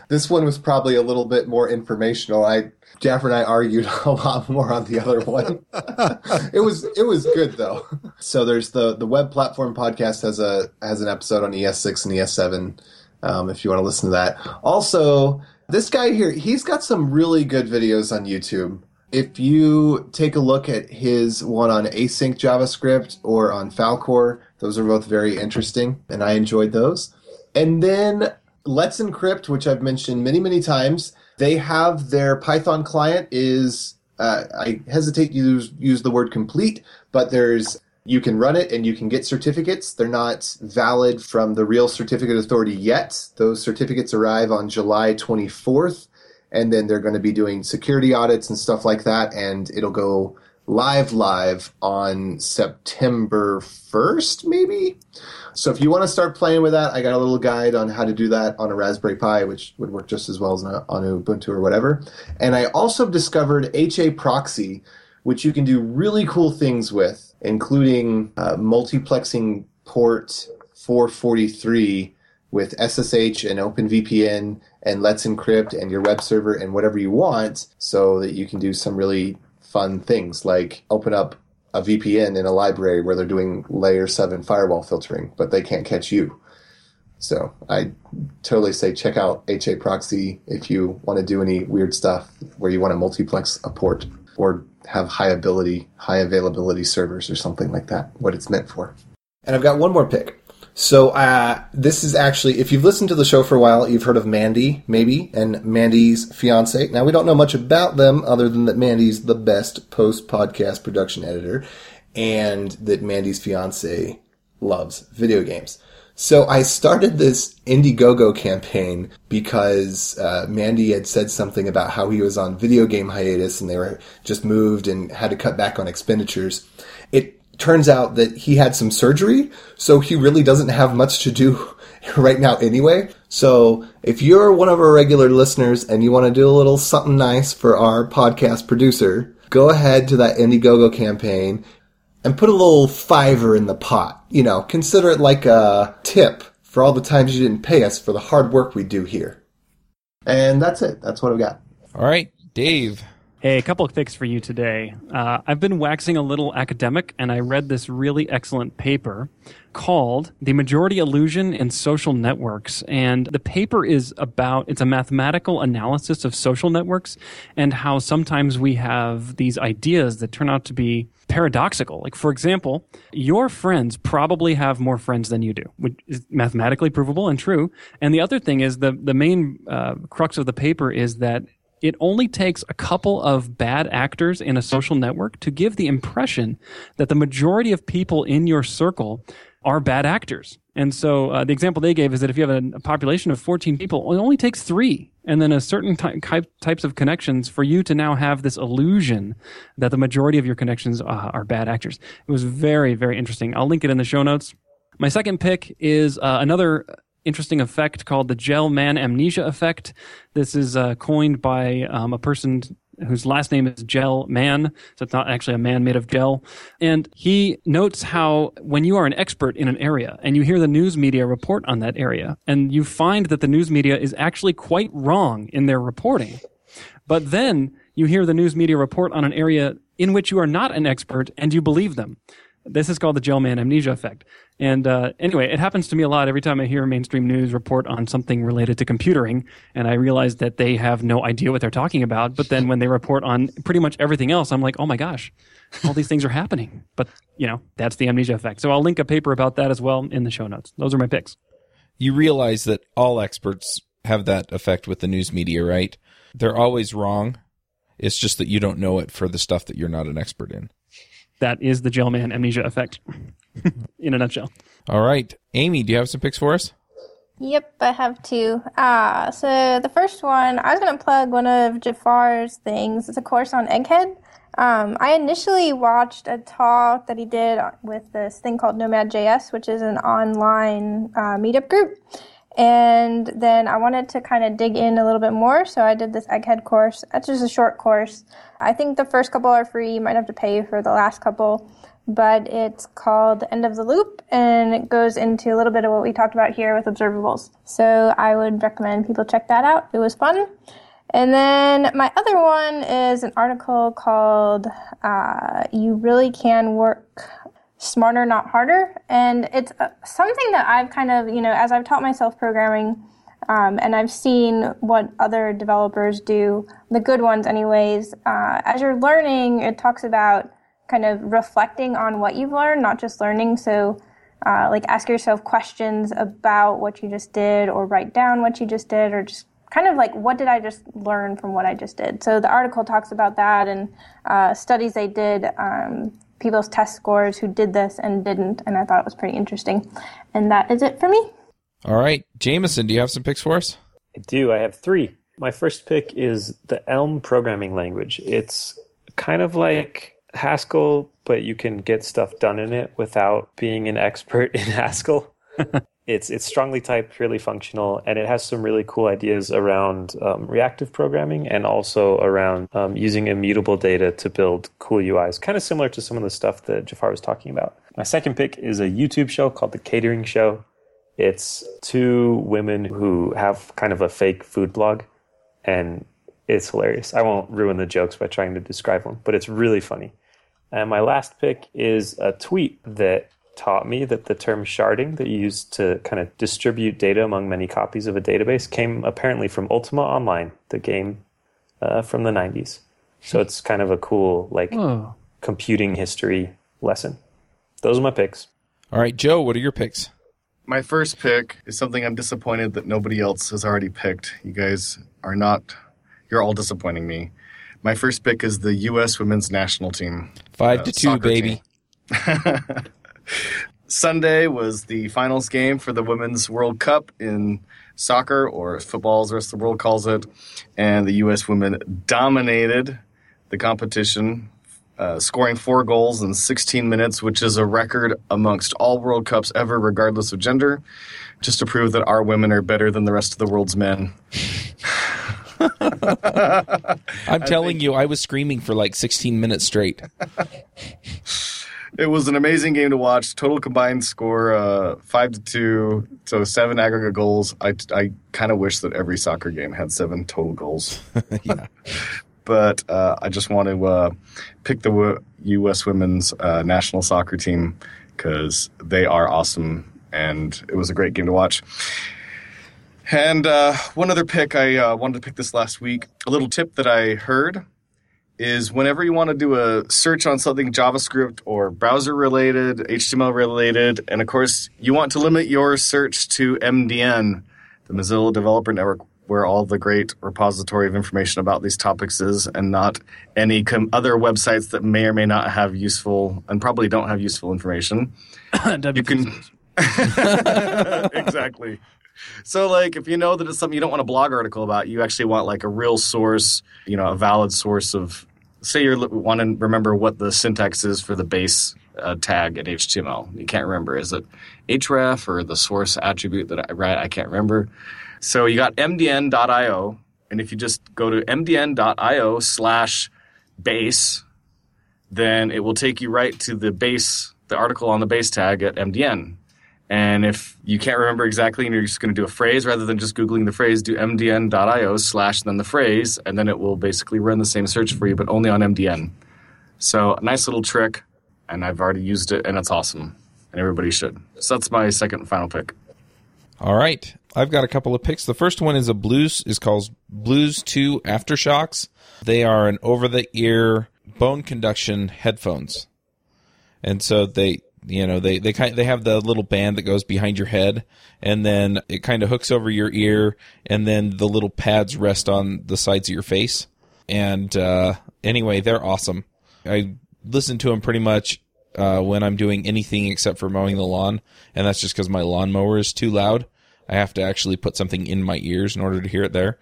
this one was probably a little bit more informational. I Jafar and I argued [laughs] a lot more on the other one. [laughs] it was it was good though. So there's the the web platform podcast has a has an episode on ES6 and ES7 um, if you want to listen to that. Also, this guy here, he's got some really good videos on YouTube. If you take a look at his one on async JavaScript or on Falcor, those are both very interesting, and I enjoyed those. And then Let's Encrypt, which I've mentioned many, many times, they have their Python client is, uh, I hesitate to use, use the word complete, but there's you can run it and you can get certificates. They're not valid from the real certificate authority yet. Those certificates arrive on July 24th, and then they're going to be doing security audits and stuff like that, and it'll go live live on September 1st, maybe? So if you want to start playing with that, I got a little guide on how to do that on a Raspberry Pi, which would work just as well as on Ubuntu or whatever. And I also discovered HA Proxy, which you can do really cool things with, including uh, multiplexing port 443 with SSH and OpenVPN and Let's Encrypt and your web server and whatever you want so that you can do some really fun things like open up a VPN in a library where they're doing layer 7 firewall filtering, but they can't catch you. So I totally say check out HA Proxy if you want to do any weird stuff where you want to multiplex a port or have high ability, high availability servers or something like that, what it's meant for. And I've got one more pick. So uh, this is actually, if you've listened to the show for a while, you've heard of Mandy, maybe, and Mandy's fiance. Now we don't know much about them other than that Mandy's the best post podcast production editor, and that Mandy's fiance loves video games. So I started this Indiegogo campaign because uh, Mandy had said something about how he was on video game hiatus and they were just moved and had to cut back on expenditures. It turns out that he had some surgery, so he really doesn't have much to do [laughs] right now anyway. So if you're one of our regular listeners and you want to do a little something nice for our podcast producer, go ahead to that Indiegogo campaign and put a little fiver in the pot. You know, consider it like a tip for all the times you didn't pay us for the hard work we do here. And that's it. That's what I've got. All right, Dave. Hey, a couple of things for you today. Uh, I've been waxing a little academic, and I read this really excellent paper called The Majority Illusion in Social Networks. And the paper is about, it's a mathematical analysis of social networks and how sometimes we have these ideas that turn out to be paradoxical. Like, for example, your friends probably have more friends than you do, which is mathematically provable and true. And the other thing is the, the main uh, crux of the paper is that it only takes a couple of bad actors in a social network to give the impression that the majority of people in your circle are bad actors. And so uh, the example they gave is that if you have a, population of 14 people, it only takes three and then a certain ty- types of connections for you to now have this illusion that the majority of your connections uh, are bad actors. It was very, very interesting. I'll link it in the show notes. My second pick is uh, another interesting effect called the Gell-Mann amnesia effect. This is uh, coined by um, a person whose last name is Gell-Mann, so it's not actually a man made of gel. And he notes how when you are an expert in an area and you hear the news media report on that area, and you find that the news media is actually quite wrong in their reporting, but then you hear the news media report on an area in which you are not an expert and you believe them. This is called the Gell-Mann amnesia effect. And uh, anyway, it happens to me a lot every time I hear mainstream news report on something related to computing, and I realize that they have no idea what they're talking about. But then when they report on pretty much everything else, I'm like, oh my gosh, all these things are happening. But you know, that's the amnesia effect. So I'll link a paper about that as well in the show notes. Those are my picks. You realize that all experts have that effect with the news media, right? They're always wrong. It's just that you don't know it for the stuff that you're not an expert in. That is the Gell-Mann amnesia effect. In a nutshell. All right. Aimee, do you have some picks for us? Yep, I have two. Uh, so the first one, I was going to plug one of Jafar's things. It's a course on Egghead. Um, I initially watched a talk that he did with this thing called Nomad.js, which is an online uh, meetup group. And then I wanted to kind of dig in a little bit more, so I did this Egghead course. That's just a short course. I think the first couple are free. You might have to pay for the last couple but it's called End of the Loop and it goes into a little bit of what we talked about here with observables. So I would recommend people check that out. It was fun. And then my other one is an article called uh, You Really Can Work Smarter, Not Harder. And it's uh, something that I've kind of, you know, as I've taught myself programming, um, and I've seen what other developers do, the good ones, anyways. Uh, as you're learning, it talks about kind of reflecting on what you've learned, not just learning. So, uh, like ask yourself questions about what you just did, or write down what you just did, or just kind of like what did I just learn from what I just did. So the article talks about that and uh, studies they did, um, people's test scores who did this and didn't, and I thought it was pretty interesting. And that is it for me. All right, Jameson, do you have some picks for us? I do. I have three. My first pick is the Elm programming language. It's kind of like Haskell, but you can get stuff done in it without being an expert in [laughs] Haskell. [laughs] It's it's strongly typed, purely functional, and it has some really cool ideas around um, reactive programming and also around um, using immutable data to build cool UIs. Kind of similar to some of the stuff that Jafar was talking about. My second pick is a YouTube show called The Catering Show. It's two women who have kind of a fake food blog, and it's hilarious. I won't ruin the jokes by trying to describe them, but it's really funny. And my last pick is a tweet that taught me that the term sharding that you use to kind of distribute data among many copies of a database came apparently from Ultima Online, the game uh, from the 90s. So it's kind of a cool, like, Whoa. computing history lesson. Those are my picks. All right, Joe, what are your picks? My first pick is something I'm disappointed that nobody else has already picked. You guys are not, you're all disappointing me. My first pick is the U.S. women's national team. Five Uh, to two, baby. [laughs] Sunday was the finals game for the Women's World Cup in soccer, or football as the rest of the world calls it. And the U.S. women dominated the competition, uh, scoring four goals in 16 minutes, which is a record amongst all World Cups ever, regardless of gender, just to prove that our women are better than the rest of the world's men. I'm telling you, I was screaming for like 16 minutes straight. It was an amazing game to watch. Total combined score uh, five to two, so seven aggregate goals. I, I kind of wish that every soccer game had seven total goals. [laughs] but uh, I just want to uh, pick the w- U.S. women's uh, national soccer team because they are awesome, and it was a great game to watch. And uh, one other pick, I uh, wanted to pick this last week. A little tip that I heard is whenever you want to do a search on something JavaScript or browser related, HTML related, and of course you want to limit your search to MDN, the Mozilla Developer Network, where all the great repository of information about these topics is, and not any com- other websites that may or may not have useful and probably don't have useful information. [coughs] you can- [laughs] exactly. So, like, if you know that it's something you don't want a blog article about, you actually want like a real source, you know, a valid source of. Say you want to remember what the syntax is for the base uh, tag in HTML. You can't remember. Is it href or the source attribute that I write? I can't remember. So you got mdn.io, and if you just go to mdn.io slash base, then it will take you right to the base, the article on the base tag at MDN. And if you can't remember exactly and you're just going to do a phrase rather than just Googling the phrase, do mdn.io slash then the phrase, and then it will basically run the same search for you, but only on MDN. So, a nice little trick, and I've already used it, and it's awesome, and everybody should. So, that's my second and final pick. All right. I've got a couple of picks. The first one is a blues is called Bluez 2 AfterShokz. They are an over the ear bone conduction headphones. And so they you know, they they kind they have the little band that goes behind your head and then it kind of hooks over your ear and then the little pads rest on the sides of your face. And uh anyway, they're awesome. I listen to them pretty much uh, when I'm doing anything except for mowing the lawn, and that's just because my lawnmower is too loud. I have to actually put something in my ears in order to hear it there.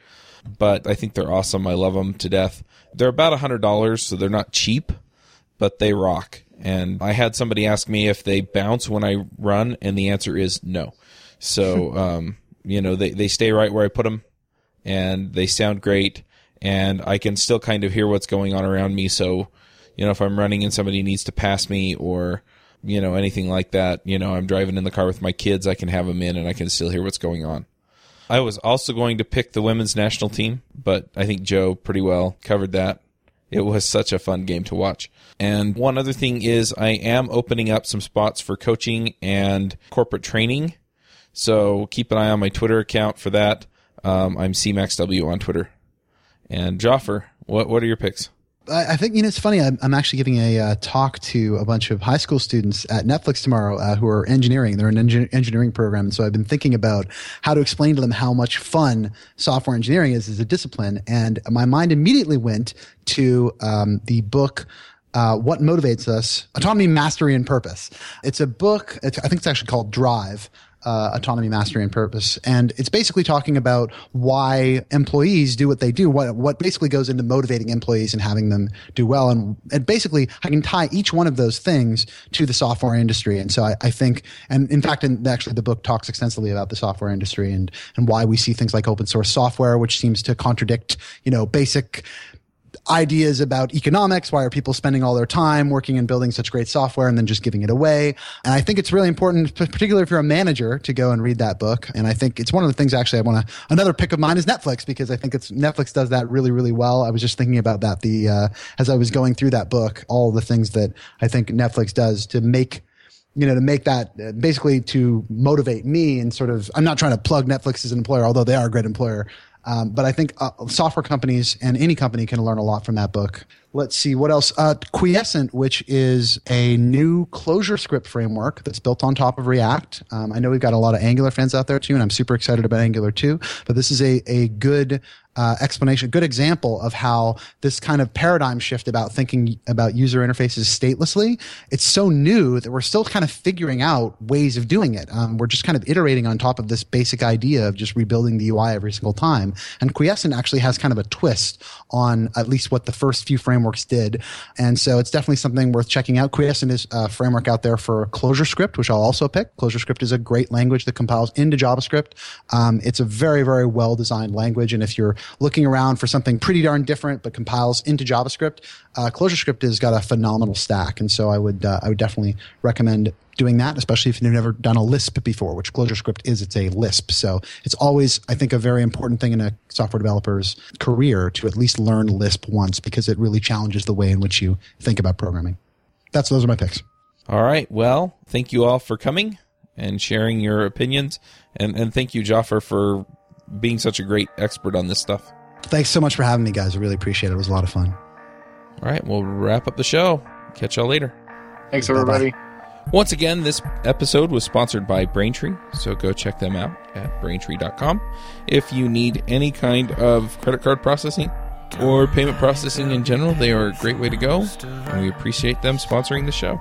But I think they're awesome. I love them to death. They're about a hundred dollars, so they're not cheap, but they rock. And I had somebody ask me if they bounce when I run, and the answer is no. So, [laughs] um, you know, they, they stay right where I put them, and they sound great, and I can still kind of hear what's going on around me. So, you know, if I'm running and somebody needs to pass me or, you know, anything like that, you know, I'm driving in the car with my kids, I can have them in and I can still hear what's going on. I was also going to pick the women's national team, but I think Joe pretty well covered that. It was such a fun game to watch. And one other thing is I am opening up some spots for coaching and corporate training. So keep an eye on my Twitter account for that. Um, I'm CMaxW on Twitter. And Jafar, what what are your picks? I think you know it's funny. I'm, I'm actually giving a uh, talk to a bunch of high school students at Netflix tomorrow uh, who are engineering. They're an engi- engineering program, and so I've been thinking about how to explain to them how much fun software engineering is as a discipline. And my mind immediately went to um, the book. Uh, what motivates us? Autonomy, mastery, and purpose. It's a book. It's, I think it's actually called Drive. Uh, autonomy, mastery, and purpose. And it's basically talking about why employees do what they do, what what basically goes into motivating employees and having them do well. And, and basically, I can tie each one of those things to the software industry. And so I, I think, and in fact, in, actually, the book talks extensively about the software industry and and why we see things like open source software, which seems to contradict, you know, basic ideas about economics. Why are people spending all their time working and building such great software and then just giving it away? And I think it's really important, particularly if you're a manager, to go and read that book. And I think it's one of the things actually I want to, another pick of mine is Netflix because I think it's Netflix does that really, really well. I was just thinking about that the, uh, as I was going through that book, all the things that I think Netflix does to make you know, to make that uh, basically to motivate me and sort of, I'm not trying to plug Netflix as an employer, although they are a great employer. Um, but I think uh, software companies and any company can learn a lot from that book. Let's see what else. Uh, Quiescent, which is a new ClojureScript framework that's built on top of React. Um, I know we've got a lot of Angular fans out there too, and I'm super excited about Angular too. But this is a a good uh, explanation, good example of how this kind of paradigm shift about thinking about user interfaces statelessly, it's so new that we're still kind of figuring out ways of doing it. Um, we're just kind of iterating on top of this basic idea of just rebuilding the UI every single time. And Quiescent actually has kind of a twist on at least what the first few frameworks did. And so it's definitely something worth checking out. Quiescent is a framework out there for ClojureScript, which I'll also pick. ClojureScript is a great language that compiles into JavaScript. Um, it's a very, very well designed language. And if you're looking around for something pretty darn different but compiles into JavaScript, uh, ClojureScript has got a phenomenal stack, and so I would uh, I would definitely recommend doing that, especially if you've never done a Lisp before, which ClojureScript is. It's a Lisp, so it's always I think a very important thing in a software developer's career to at least learn Lisp once because it really challenges the way in which you think about programming. That's those are my picks. All right. Well, thank you all for coming and sharing your opinions, and and thank you, Jafar, for being such a great expert on this stuff. Thanks so much for having me, guys. I really appreciate it. It was a lot of fun. All right, we'll wrap up the show. Catch y'all later. Thanks, everybody. Once again, this episode was sponsored by Braintree, so go check them out at braintree.com. If you need any kind of credit card processing or payment processing in general, they are a great way to go, and we appreciate them sponsoring the show.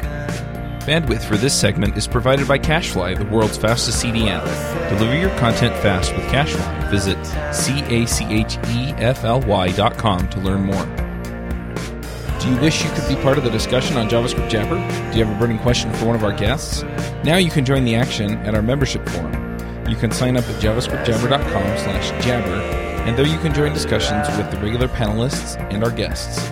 Bandwidth for this segment is provided by CacheFly, the world's fastest CDN. Deliver your content fast with CacheFly. Visit C-A-C-H-E-F-L-Y dot com to learn more. Do you wish you could be part of the discussion on JavaScript Jabber? Do you have a burning question for one of our guests? Now you can join the action at our membership forum. You can sign up at javascriptjabber.com slash jabber, and there you can join discussions with the regular panelists and our guests.